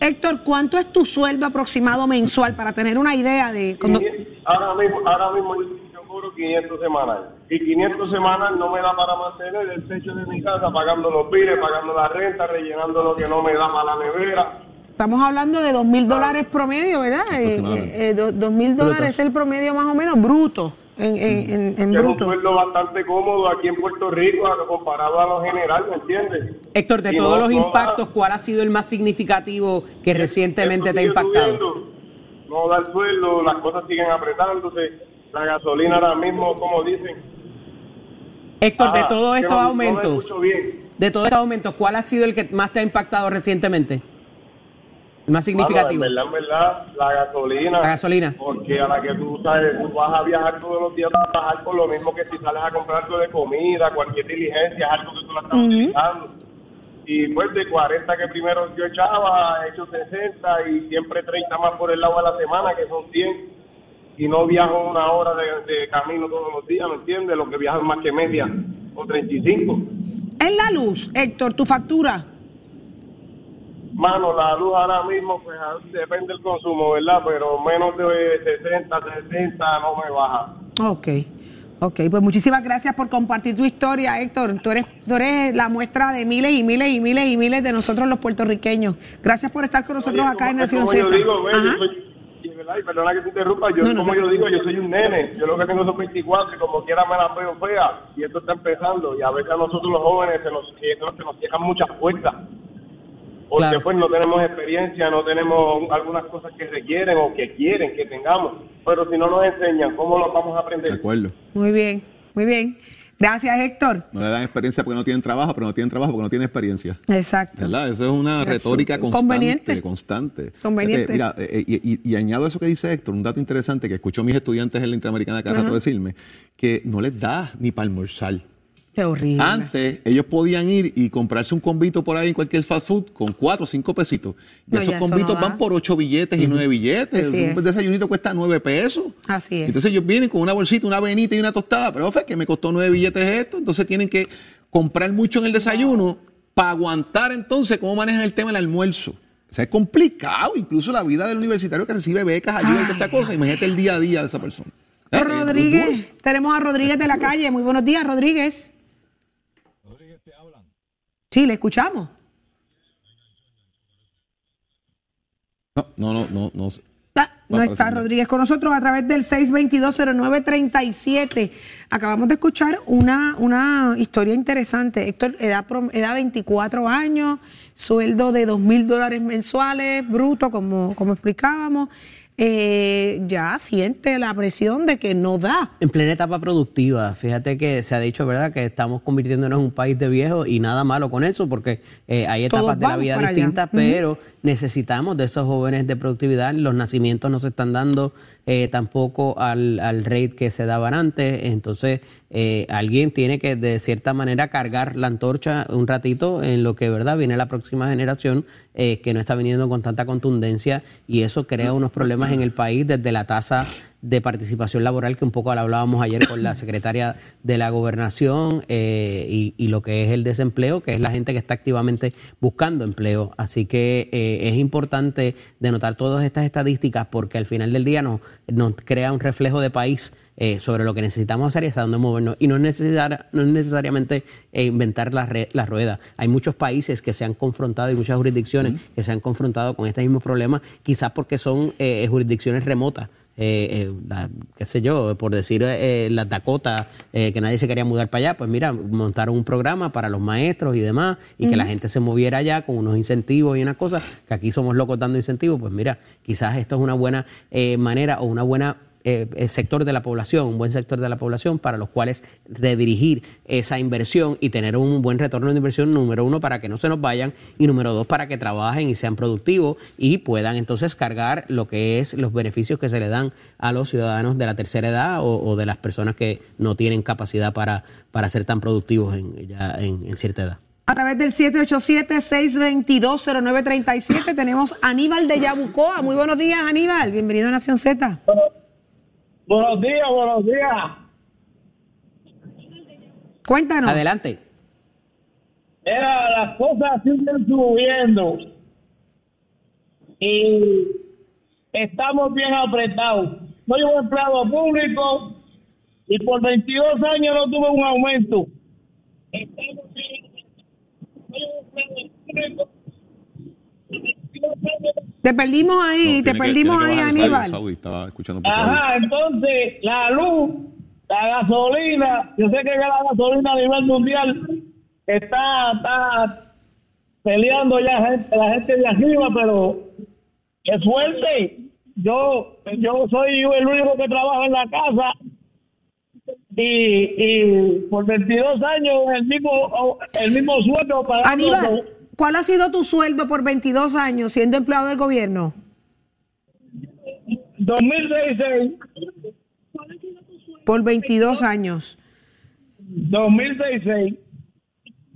Héctor, ¿cuánto es tu sueldo aproximado mensual para tener una idea de cuando, Ahora mismo, ahora mismo yo, cobro 500 semanal. Y 500 semanal no me da para mantener el techo de mi casa, pagando los biles, pagando la renta, rellenando lo que no me da para la nevera. Estamos hablando de dos mil dólares promedio, ¿verdad? Eh, eh, do- dos mil dólares es el promedio más o menos bruto, en, en, en, en Que es un sueldo bastante cómodo aquí en Puerto Rico a- comparado a lo general, ¿me entiendes? Héctor, de Y todos no- los impactos, ¿cuál ha sido el más significativo que recientemente te ha impactado? subiendo, no da el sueldo, las cosas siguen apretándose, la gasolina ahora mismo, como dicen. Héctor, de todos estos no- aumentos, de todos estos aumentos, ¿cuál ha sido el que más te ha impactado recientemente? Más significativo. Mano, en verdad, en verdad, la gasolina. La gasolina. Porque a la que tú sabes, tú vas a viajar todos los días a trabajar por lo mismo que si sales a comprar algo de comida, cualquier diligencia, es algo que tú la estás utilizando. Y pues de 40 que primero yo echaba, he hecho 60 y siempre 30 más por el lado a la semana, que son 100. Y no viajo una hora de, de camino todos los días, ¿me entiendes? Lo que viajan más que media, o 35. En la luz, Héctor, tu factura. Mano, la luz ahora mismo, pues ah, depende del consumo, ¿verdad? Pero menos de 60, 60 no me baja. Ok, ok, pues muchísimas gracias por compartir tu historia, Héctor. Tú eres, tú eres la muestra de miles y miles y miles y miles de nosotros los puertorriqueños. Gracias por estar con nosotros Oye, acá en Nación Z. yo digo, y, perdona que te interrumpa, yo No, no como te yo digo, yo soy un nene, yo lo que tengo son 24 y como quiera me la veo fea y esto está empezando y a veces a nosotros los jóvenes se nos, se nos cierran muchas puertas porque Claro. pues no tenemos experiencia, no tenemos algunas cosas que requieren o que quieren que tengamos, pero si no nos enseñan, ¿cómo lo vamos a De aprender? acuerdo. Muy bien, muy bien. Gracias, Héctor. No le dan experiencia porque no tienen trabajo, pero no tienen trabajo porque no tienen experiencia. Exacto. ¿Verdad? Eso es una retórica constante. Conveniente. Constante. Conveniente. Fíjate, Mira, eh, y, y- y añado eso que dice Héctor, un dato interesante que escucho a mis estudiantes en la Interamericana cada rato decirme, que no les da ni para almorzar. Qué horrible. Antes, ellos podían ir y comprarse un convito por ahí en cualquier fast food con cuatro o cinco pesitos. Y No, esos ya convitos no van por ocho billetes y nueve billetes. Así un es. desayunito cuesta nueve pesos. Así es. Entonces ellos vienen con una bolsita, una avenita y una tostada. Pero, fe, que me costó nueve billetes esto. Entonces tienen que comprar mucho en el desayuno para aguantar entonces cómo manejan el tema del almuerzo. O sea, es complicado. Incluso la vida del universitario que recibe becas, ayuda y esta cosa. Imagínate el día a día de esa persona. Eh. Rodríguez, tenemos a Rodríguez de la calle. Muy buenos días, Rodríguez. Sí, le escuchamos. No, no, no, no. no. No está. Rodríguez con nosotros a través del 6220937. Acabamos de escuchar una, una historia interesante. Héctor, edad, edad 24 años, sueldo de 2 mil dólares mensuales, bruto, como, como explicábamos. Eh, ya siente la presión de que no da. En plena etapa productiva, fíjate que se ha dicho, ¿verdad?, que estamos convirtiéndonos en un país de viejos y nada malo con eso, porque eh, hay etapas de la vida allá. distintas, pero necesitamos de esos jóvenes de productividad. Los nacimientos no se están dando eh, tampoco al, al rate que se daban antes, entonces eh, alguien tiene que de cierta manera cargar la antorcha un ratito en lo que, ¿verdad?, viene la próxima generación eh, que no está viniendo con tanta contundencia y eso crea unos problemas en el país desde la tasa de participación laboral que un poco hablábamos ayer con la secretaria de la gobernación eh, y, y lo que es el desempleo, que es la gente que está activamente buscando empleo. Así que eh, es importante denotar todas estas estadísticas porque al final del día nos, nos crea un reflejo de país eh, sobre lo que necesitamos hacer y hasta dónde movernos. Y no es, necesar, no es necesariamente eh, inventar la, re- la rueda. Hay muchos países que se han confrontado y muchas jurisdicciones que se han confrontado con este mismo problema, quizás porque son eh, jurisdicciones remotas. Eh, eh, la- qué sé yo, por decir eh, las Dakota, eh, que nadie se quería mudar para allá, pues mira, montaron un programa para los maestros y demás, y que la gente se moviera allá con unos incentivos y una cosa, que aquí somos locos dando incentivos, pues mira, quizás esto es una buena eh, manera o una buena eh, eh, sector de la población, un buen sector de la población para los cuales redirigir esa inversión y tener un buen retorno de inversión, número uno, para que no se nos vayan y número dos, para que trabajen y sean productivos y puedan entonces cargar lo que es los beneficios que se le dan a los ciudadanos de la tercera edad o, de las personas que no tienen capacidad para, para ser tan productivos en, ya en, cierta edad. A través del 787-622-0937 tenemos Aníbal de Yabucoa. Muy buenos días, Aníbal. Bienvenido a Nación Z. Buenos días, buenos días. Cuéntanos. Adelante. Era, las cosas siguen subiendo y estamos bien apretados. Soy un empleado público y por 22 años no tuve un aumento. Estamos bien- soy un empleado público y 22 años Te perdimos ahí, te perdimos ahí, Aníbal. Estaba escuchando por. Ajá, entonces la luz, la gasolina, yo sé que la gasolina a nivel mundial está, está peleando ya gente, la gente de arriba, pero es fuerte. Yo, yo soy el único que trabaja en la casa y, y por 22 años el mismo, el mismo sueldo para Aníbal, ¿cuál ha sido tu sueldo por 22 años siendo empleado del gobierno? 2016. Por 22 años. 2016.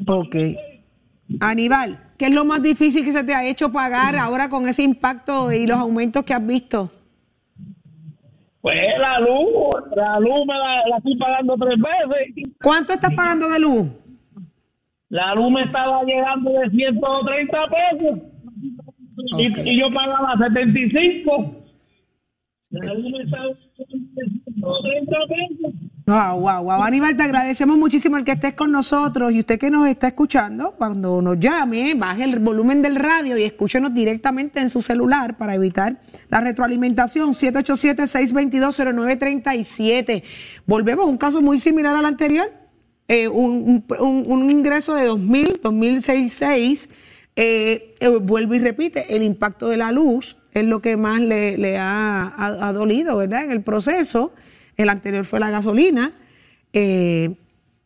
Ok. Aníbal, ¿qué es lo más difícil que se te ha hecho pagar ahora con ese impacto y los aumentos que has visto? Pues la luz, la luz me la, la estoy pagando tres veces. ¿Cuánto estás pagando de luz? La luz me estaba llegando de 130 pesos y, y yo pagaba 75. La luz me estaba llegando de 130 pesos. Wow, wow, wow. Aníbal, te agradecemos muchísimo el que estés con nosotros y usted que nos está escuchando, cuando nos llame, baje el volumen del radio y escúchenos directamente en su celular para evitar la retroalimentación. 787-622-0937. Volvemos a un caso muy similar al anterior. Eh, un, un- ingreso de 2000, 2006, eh, eh, vuelvo y repite, el impacto de la luz es lo que más le, ha, ha- ha dolido, ¿verdad? En el proceso. El anterior fue la gasolina.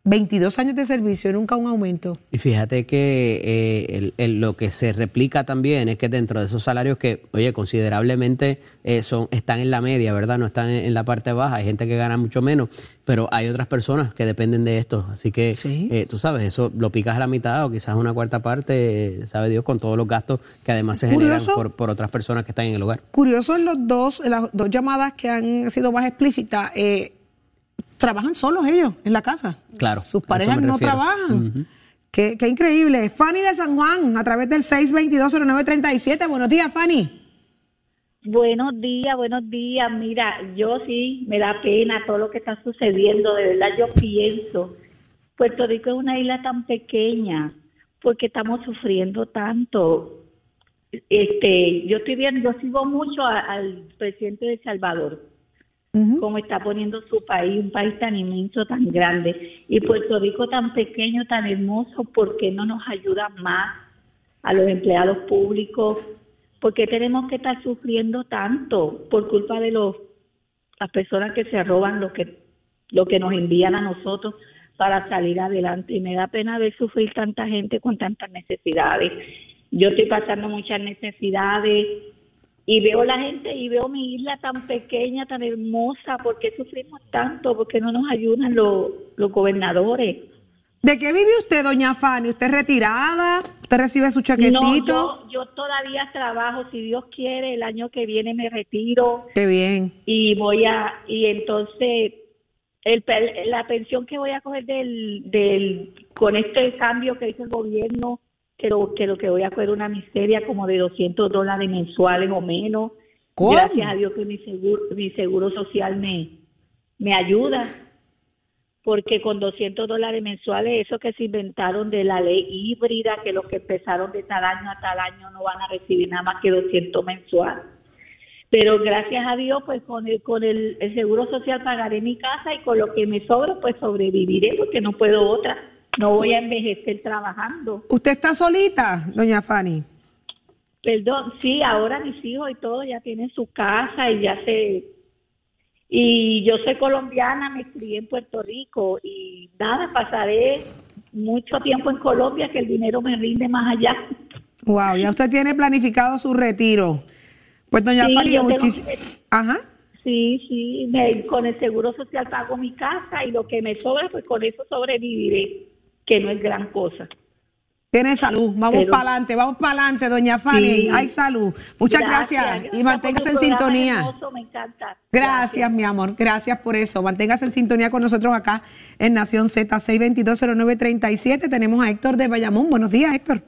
Eh, 22 años de servicio y nunca un aumento. Y fíjate que eh, el- el- lo que se replica también es que dentro de esos salarios que, oye, considerablemente eh, son están en la media, ¿verdad? No están en, en la parte baja. Hay gente que gana mucho menos, pero hay otras personas que dependen de esto. Así que, eh, tú sabes, eso lo picas a la mitad o quizás una cuarta parte, sabe Dios, con todos los gastos que además se generan por, por otras personas que están en el hogar. Curioso en los dos, en las dos llamadas que han sido más explícitas, eh, trabajan solos ellos en la casa. Claro. Sus parejas no trabajan. Ujú. Qué, qué increíble. Fanny de San Juan, a través del 6220937. Buenos días, Fanny. Buenos días, buenos días. Mira, yo sí me da pena todo lo que está sucediendo. De verdad, yo pienso, Puerto Rico es una isla tan pequeña, porque estamos sufriendo tanto. Este, yo estoy viendo, yo sigo mucho a- al presidente de El Salvador, cómo está poniendo su país, un país tan inmenso, tan grande, y Puerto Rico tan pequeño, tan hermoso, ¿por qué no nos ayuda más a los empleados públicos? ¿Por qué tenemos que estar sufriendo tanto por culpa de los las personas que se roban lo que lo que nos envían a nosotros para salir adelante? Y me da pena ver sufrir tanta gente con tantas necesidades. Yo estoy pasando muchas necesidades y veo la gente y veo mi isla tan pequeña, tan hermosa. ¿Por qué sufrimos tanto? ¿Por qué no nos ayudan los, los gobernadores? ¿De qué vive usted, doña Fanny? ¿Usted es retirada? ¿Usted recibe su chequecito? No, yo, yo todavía trabajo, si Dios quiere, el año que viene me retiro. Qué bien. Y voy a, y entonces, el, la pensión que voy a coger del, del, con este cambio que hizo el gobierno, que lo, que lo que voy a coger una miseria como de 200 dólares mensuales o menos. ¿Cómo? Gracias a Dios que mi seguro, mi seguro social me, me ayuda porque con 200 dólares mensuales, eso que se inventaron de la ley híbrida, que los que empezaron de tal año a tal año no van a recibir nada más que 200 mensuales. Pero gracias a Dios, pues con el, con el, el seguro social pagaré mi casa y con lo que me sobra, pues sobreviviré porque no puedo otra. No voy a envejecer trabajando. ¿Usted está solita, doña Fanny? Perdón, sí, ahora mis hijos y todo ya tienen su casa y ya se... Y yo soy colombiana, me crié en Puerto Rico y nada, pasaré mucho tiempo en Colombia que el dinero me rinde más allá. Wow, ya usted tiene planificado su retiro. Pues doña Sí, Fanny, mi- Ajá. Sí, sí, me- con el seguro social pago mi casa y lo que me sobra, pues con eso sobreviviré, que no es gran cosa. Tiene salud. Vamos Pero- para adelante, vamos para adelante, doña Fanny. Sí. Hay salud. Muchas gracias. Y manténgase en sintonía. hermoso, me encanta. Gracias, mi amor. Gracias por eso. Manténgase en sintonía con nosotros acá en Nación Z 6220937. Tenemos a Héctor de Bayamón. Buenos días, Héctor.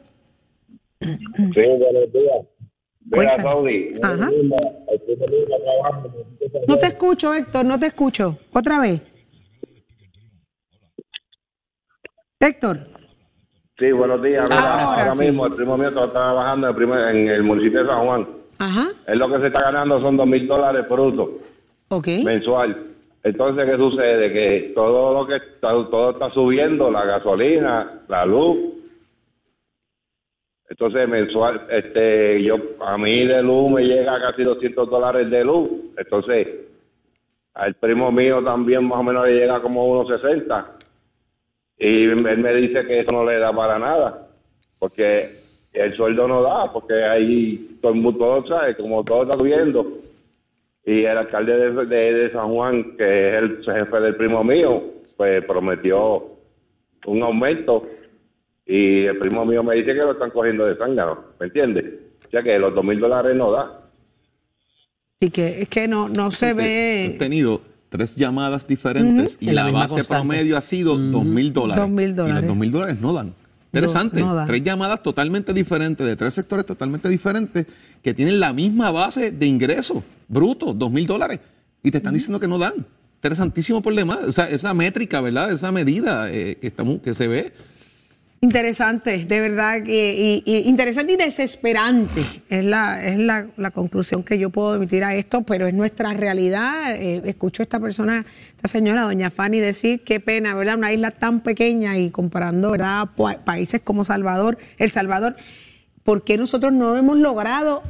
Sí, buenos días. Mira, Cuéntame. Saudi. Ajá. No te escucho, Héctor, no te escucho. Otra vez. Héctor. Sí, buenos días. Mira, Ahora ahora sí. mismo el primo mío está trabajando en el, primer- en el municipio de San Juan. Ajá. Él lo que se está ganando son dos mil dólares brutos Ok. mensual. Entonces, ¿qué sucede? Que todo lo que está, todo está subiendo, la gasolina, la luz. Entonces, mensual, este, yo, a mí de luz me llega casi 200 dólares de luz. Entonces, al primo mío también más o menos le llega como unos 60. Y él me dice que eso no le da para nada, porque el sueldo no da, porque ahí todo el mundo todo sabe, como todo está subiendo. Y el alcalde de, de- de San Juan, que es el jefe del primo mío, pues prometió un aumento. Y el primo mío me dice que lo están cogiendo de zángano, ¿me entiendes? O sea que los dos mil dólares no da. Y que es que no, no se ve. tenido tres llamadas diferentes y la base constante. promedio ha sido dos mil dólares. Dos mil Y los dos mil dólares no dan. Interesante. no. Tres llamadas totalmente diferentes, de tres sectores totalmente diferentes, que tienen la misma base de ingresos brutos, dos mil dólares, y te están diciendo que no dan. Interesantísimo problema. O sea, esa métrica, ¿verdad? Esa medida eh, que, estamos, que se ve. Interesante, de verdad que y- y interesante y desesperante es la es la, conclusión que yo puedo emitir a esto, pero es nuestra realidad. Eh, escucho a esta persona, esta señora, doña Fanny, decir qué pena, ¿verdad? Una isla tan pequeña y comparando, ¿verdad? Pa- países como Salvador, El Salvador, ¿por qué nosotros no hemos logrado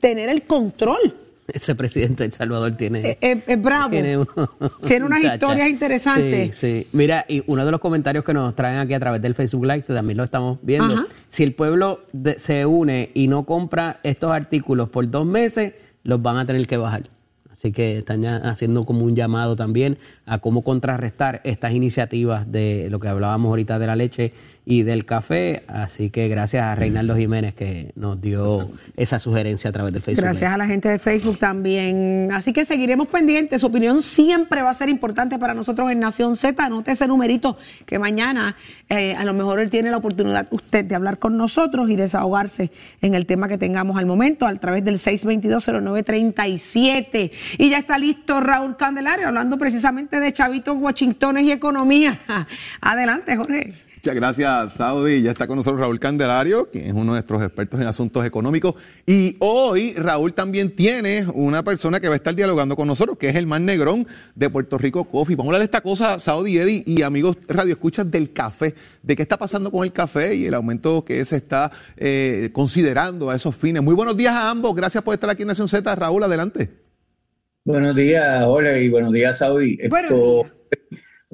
tener el control? Ese presidente de El Salvador tiene. Es, es- es bravo. Tiene, uno- Tiene unas [LAUGHS] historias interesantes. Sí, sí. Mira, y uno de los comentarios que nos traen aquí a través del Facebook Live, que también lo estamos viendo. Ajá. Si el pueblo de- se une y no compra estos artículos por dos meses, los van a tener que bajar. Así que están ya haciendo como un llamado también a cómo contrarrestar estas iniciativas de lo que hablábamos ahorita de la leche y del café. Así que gracias a Reinaldo Jiménez que nos dio esa sugerencia a través del Facebook. Gracias a la gente de Facebook también. Así que seguiremos pendientes. Su opinión siempre va a ser importante para nosotros en Nación Z. Anote ese numerito que mañana eh, a lo mejor él tiene la oportunidad usted de hablar con nosotros y desahogarse en el tema que tengamos al momento a través del 622-0937. Y ya está listo Raúl Candelario hablando precisamente de chavitos, washingtones y economía. [LAUGHS] Adelante, Jorge. Muchas gracias, Saudi. Ya está con nosotros Raúl Candelario, quien es uno de nuestros expertos en asuntos económicos. Y hoy Raúl también tiene una persona que va a estar dialogando con nosotros, que es el más negrón de Puerto Rico Coffee. Vamos a hablar de esta cosa, Saudi, Eddie y amigos Radio Escuchas del café, de qué está pasando con el café y el aumento que se está eh, considerando a esos fines. Muy buenos días a ambos. Gracias por estar aquí en Nación Z. Raúl, adelante. Buenos días, Jorge, y buenos días, Saudi. Esto-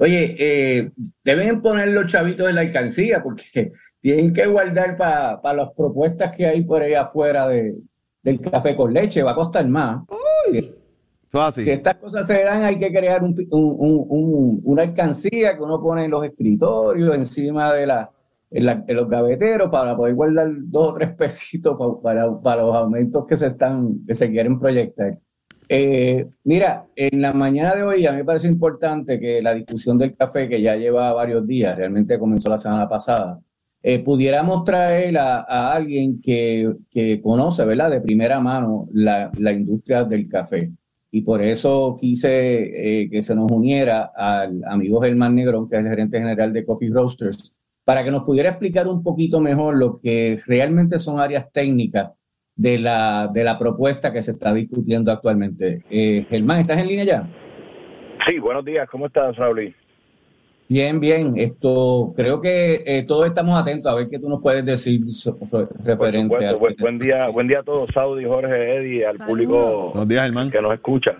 Oye, eh, deben poner los chavitos en la alcancía porque [LAUGHS] tienen que guardar para las propuestas que hay por ahí afuera de, del café con leche. Va a costar más. Sí. Si estas cosas se dan, hay que crear un, un, un, una alcancía que uno pone en los escritorios, encima de, la, en, los gaveteros, para poder guardar dos o tres [LAUGHS] pesitos para, para, los aumentos que se, están, que se quieren proyectar. Eh, mira, en la mañana de hoy a mí me parece importante que la discusión del café, que ya lleva varios días, realmente comenzó la semana pasada, eh, pudiéramos traer a, alguien que, que, conoce, ¿verdad?, de primera mano la, industria del café y por eso quise eh, que se nos uniera al amigo Germán Negrón, que es el gerente general de Coffee Roasters, para que nos pudiera explicar un poquito mejor lo que realmente son áreas técnicas de la, de la propuesta que se está discutiendo actualmente. Eh, Germán, ¿estás en línea ya? Sí, buenos días, ¿cómo estás, Raúl? Bien, bien. Esto creo que eh, todos estamos atentos a ver qué tú nos puedes decir referente a. Pues, buen día, buen día a todos, Saudi, Jorge, Eddie, al público que nos escucha.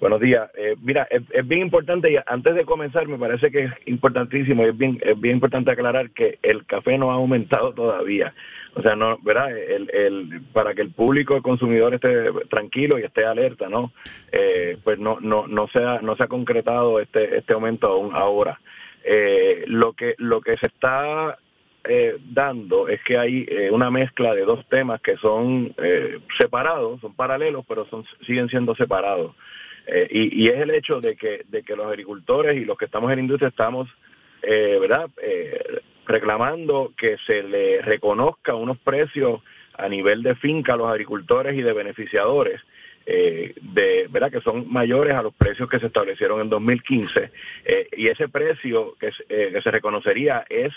Buenos días. Eh, mira, es, bien importante, y antes de comenzar, me parece que es importantísimo, es bien, es bien importante aclarar que el café no ha aumentado todavía. O sea, no, ¿verdad? El, el, para que el público, el consumidor esté tranquilo y esté alerta, ¿no? Eh, pues no, no, no, se ha, no se ha concretado este, este aumento aún ahora. Eh, lo que lo que se está eh, dando es que hay eh, una mezcla de dos temas que son separados, son paralelos, pero son siguen siendo separados. Y, y, es el hecho de que de que los agricultores y los que estamos en industria estamos, verdad, reclamando que se le reconozca unos precios a nivel de finca a los agricultores y de beneficiadores eh, de verdad que son mayores a los precios que se establecieron en 2015 eh, y ese precio que, eh, que se reconocería es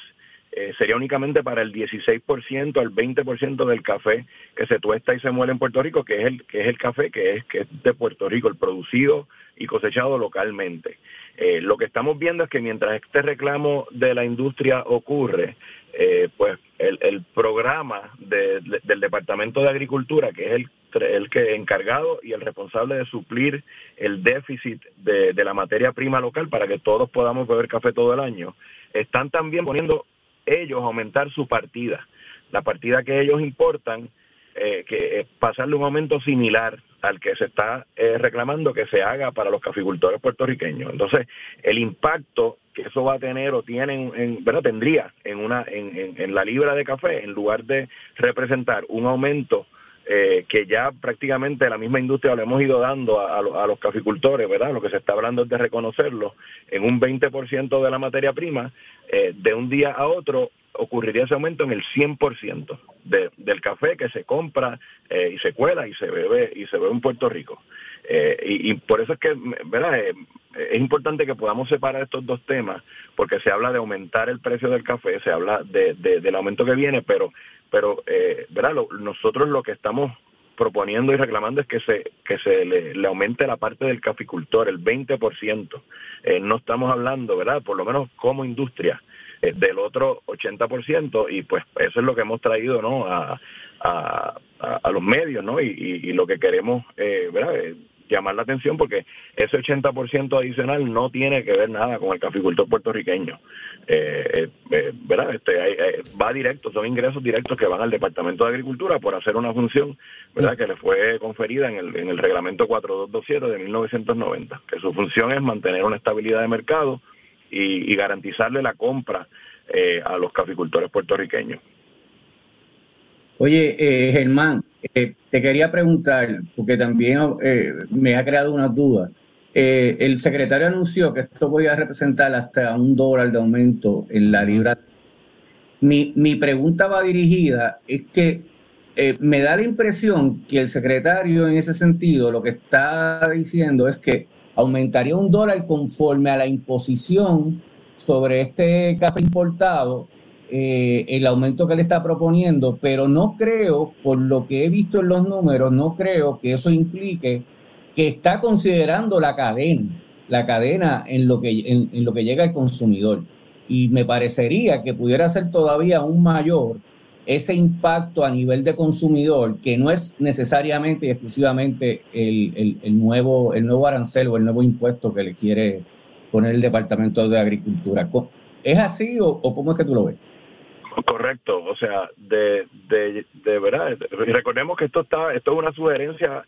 sería únicamente para el 16% al 20% del café que se tuesta y se muele en Puerto Rico, que es el que es el café que es que es de Puerto Rico, el producido y cosechado localmente. Lo que estamos viendo es que mientras este reclamo de la industria ocurre, eh, pues el, programa del Departamento de Agricultura, que es el, el que encargado y el responsable de suplir el déficit de, de la materia prima local para que todos podamos beber café todo el año, están también poniendo ellos a aumentar su partida. La partida que ellos importan, eh, que es pasarle un aumento similar al que se está eh, reclamando que se haga para los caficultores puertorriqueños. Entonces, el impacto que eso va a tener o tiene, en, tendría en, una, en, en, la libra de café, en lugar de representar un aumento eh, que ya prácticamente la misma industria le hemos ido dando a, a, los caficultores, ¿verdad? Lo que se está hablando es de reconocerlo en un 20% de la materia prima, eh, de un día a otro ocurriría ese aumento en el 100% de, del café que se compra eh, y se cuela y se bebe y se bebe en Puerto Rico. Eh, y, por eso es que, ¿verdad? Eh, es importante que podamos separar estos dos temas, porque se habla de aumentar el precio del café, se habla de, del aumento que viene, pero, pero ¿verdad? nosotros lo que estamos proponiendo y reclamando es que se que se le, le aumente la parte del caficultor, el 20%. no estamos hablando, ¿verdad? Por lo menos como industria, del otro 80% y pues eso es lo que hemos traído no a, a, a los medios no y, y, lo que queremos eh, ¿verdad? Eh, llamar la atención porque ese 80% adicional no tiene que ver nada con el caficultor puertorriqueño. Eh, verdad este va directo son ingresos directos que van al departamento de agricultura por hacer una función verdad que le fue conferida en el en el reglamento 4227 de 1990 que su función es mantener una estabilidad de mercado y, garantizarle la compra eh, a los caficultores puertorriqueños. Oye, eh, Germán, eh, te quería preguntar, porque también me ha creado una duda. el secretario anunció que esto podía representar hasta un dólar de aumento en la libra. Mi, mi pregunta va dirigida, es que me da la impresión que el secretario en ese sentido lo que está diciendo es que aumentaría un dólar conforme a la imposición sobre este café importado, eh, el aumento que le está proponiendo, pero no creo, por lo que he visto en los números, no creo que eso implique que está considerando la cadena, la cadena en lo que, en, en lo que llega al consumidor. Y me parecería que pudiera ser todavía aún mayor ese impacto a nivel de consumidor, que no es necesariamente y exclusivamente el, el, nuevo, el nuevo arancel o el nuevo impuesto que le quiere poner el Departamento de Agricultura. ¿Es así o, cómo es que tú lo ves? Correcto, o sea, de, de, de verdad, recordemos que esto está, esto es una sugerencia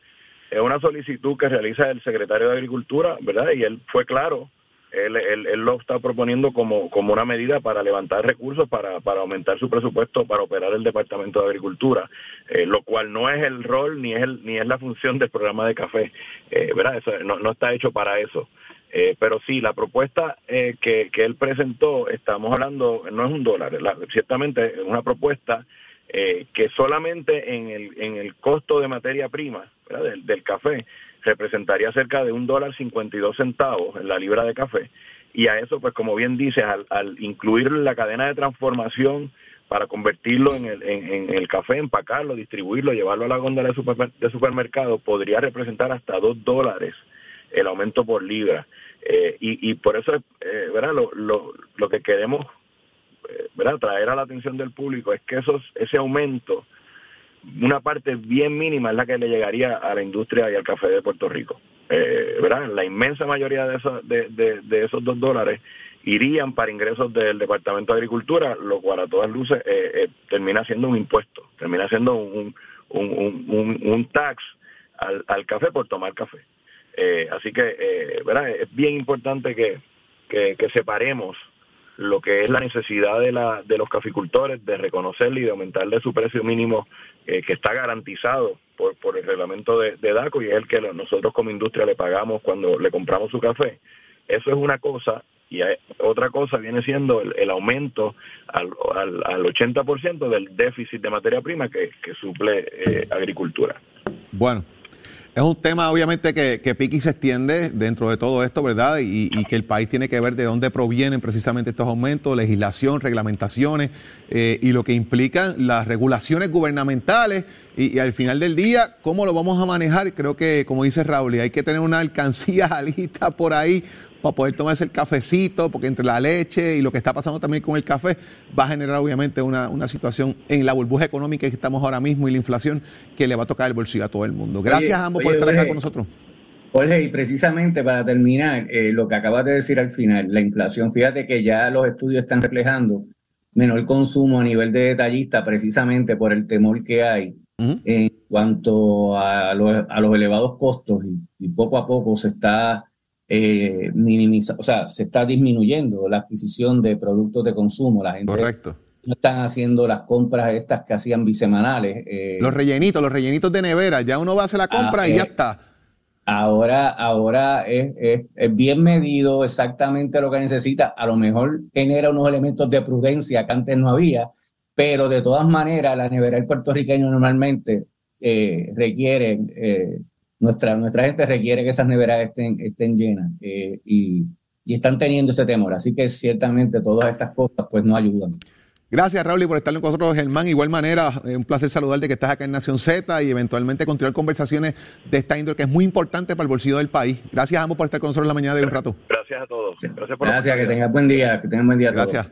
es una solicitud que realiza el secretario de Agricultura, ¿verdad? Y él fue claro, él, él, él lo está proponiendo como, como una medida para levantar recursos, para, para aumentar su presupuesto, para operar el Departamento de Agricultura, eh, lo cual no es el rol ni es, el, ni es la función del programa de café, eh, ¿verdad? Eso no, no está hecho para eso. Eh, pero sí, la propuesta que, que, él presentó, estamos hablando, no es un dólar, la, ciertamente es una propuesta que solamente en el, en el costo de materia prima del, del, café representaría cerca de un dólar cincuenta y dos centavos en la libra de café. Y a eso, pues como bien dices, al, al incluir la cadena de transformación para convertirlo en el, en, en el café, empacarlo, distribuirlo, llevarlo a la góndola de, super, de supermercado, podría representar hasta dos dólares el aumento por libra. Eh, y, y, por eso, eh, ¿verdad? Lo, lo, lo que queremos eh, ¿verdad? traer a la atención del público es que esos, ese aumento, una parte bien mínima es la que le llegaría a la industria y al café de Puerto Rico. Eh, ¿verdad? La inmensa mayoría de esos, de, de, de, esos dos dólares irían para ingresos del Departamento de Agricultura, lo cual a todas luces eh, eh, termina siendo un impuesto, termina siendo un, tax al, café por tomar café. Eh, así que, eh, ¿verdad? Es bien importante que, separemos lo que es la necesidad de, la, de los caficultores de reconocerle y de aumentarle su precio mínimo eh, que está garantizado por, por el reglamento de, de, DACO y es el que nosotros como industria le pagamos cuando le compramos su café. Eso es una cosa y hay, otra cosa viene siendo el, el aumento al, al, al 80% del déficit de materia prima que, que suple eh, agricultura. Bueno, es un tema obviamente que, que pique y se extiende dentro de todo esto, ¿verdad? Y, y, que el país tiene que ver de dónde provienen precisamente estos aumentos, legislación, reglamentaciones eh, y lo que implican las regulaciones gubernamentales y, y, al final del día, cómo lo vamos a manejar. Creo que, como dice Raúl, hay que tener una alcancía [LAUGHS] lista por ahí para poder tomarse el cafecito, porque entre la leche y lo que está pasando también con el café va a generar obviamente una, una situación en la burbuja económica que estamos ahora mismo y la inflación que le va a tocar el bolsillo a todo el mundo. Gracias oye, a ambos oye, por estar acá con nosotros. Jorge, y precisamente para terminar, eh, lo que acabas de decir al final, la inflación, fíjate que ya los estudios están reflejando menor consumo a nivel de detallista precisamente por el temor que hay uh -huh. en cuanto a los, a los elevados costos y, y poco a poco se está eh, minimiza, o sea, se está disminuyendo la adquisición de productos de consumo. La gente Correcto. no están haciendo las compras estas que hacían bisemanales. Eh, los rellenitos, los rellenitos de nevera, ya uno va a hacer la compra ah, y ya eh, está. Ahora, ahora es, es, es, bien medido exactamente lo que necesita. A lo mejor genera unos elementos de prudencia que antes no había, pero de todas maneras la nevera del puertorriqueño normalmente eh, requiere nuestra, nuestra gente requiere que esas neveras estén, estén llenas eh, y, y, están teniendo ese temor. Así que ciertamente todas estas cosas pues no ayudan. Gracias, Raúl, y por estar con nosotros, Germán. Igual manera, eh, un placer saludarte que estás acá en Nación Z y eventualmente continuar conversaciones de esta índole que es muy importante para el bolsillo del país. Gracias a ambos por estar con nosotros en la mañana de un rato. Gracias a todos. Gracias, por Gracias que tengas buen día. Que tengan buen día. Gracias.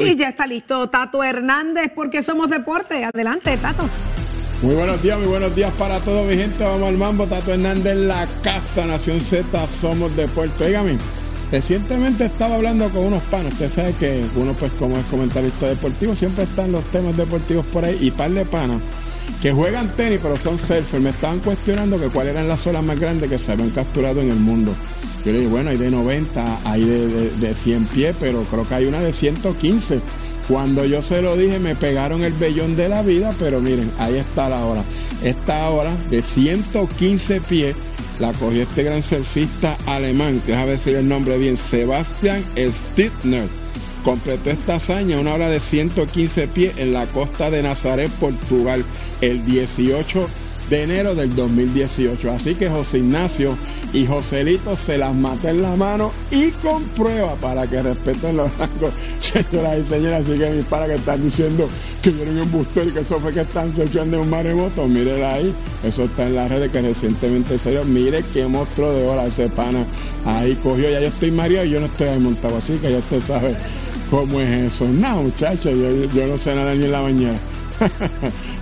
Y ya está listo Tato Hernández porque somos deporte. Adelante, Tato. Muy buenos días, muy buenos días para todos, mi gente. Vamos al mambo. Tato Hernández la casa, Nación Z, somos de Puerto. Dígame, recientemente estaba hablando con unos panos. Usted sabe que uno, pues, como es comentarista deportivo, siempre están los temas deportivos por ahí y par de panos que juegan tenis, pero son surfers. Me estaban cuestionando que cuáles eran las olas más grandes que se habían capturado en el mundo. Yo le dije, bueno, hay de 90, hay de, de, de 100 pies, pero creo que hay una de 115. Cuando yo se lo dije, me pegaron el vellón de la vida, pero miren, ahí está la hora. Esta hora de 115 pies la cogió este gran surfista alemán, que déjame decir el nombre bien, Sebastian Stittner. Completó esta hazaña, una hora de 115 pies en la costa de Nazaret, Portugal, el 18 de enero del 2018. Así que José Ignacio y Joselito se las maté en la mano y con prueba para que respeten los rangos, [LAUGHS] señoras y señores. Así que mis para que están diciendo que yo un booster y que eso fue que están surfeando un maremoto, mírenla ahí. Eso está en las redes que recientemente dio. Mire qué monstruo de hora ese pana ahí cogió. Ya yo estoy mareado y yo no estoy ahí montado, así que ya usted sabe cómo es eso. No, muchachos, yo, yo no sé nada ni en la mañana.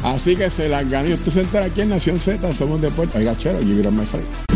Así que se las ganó. Usted se aquí en Nación Z, somos de Puerto. Oiga, chero, you get on my.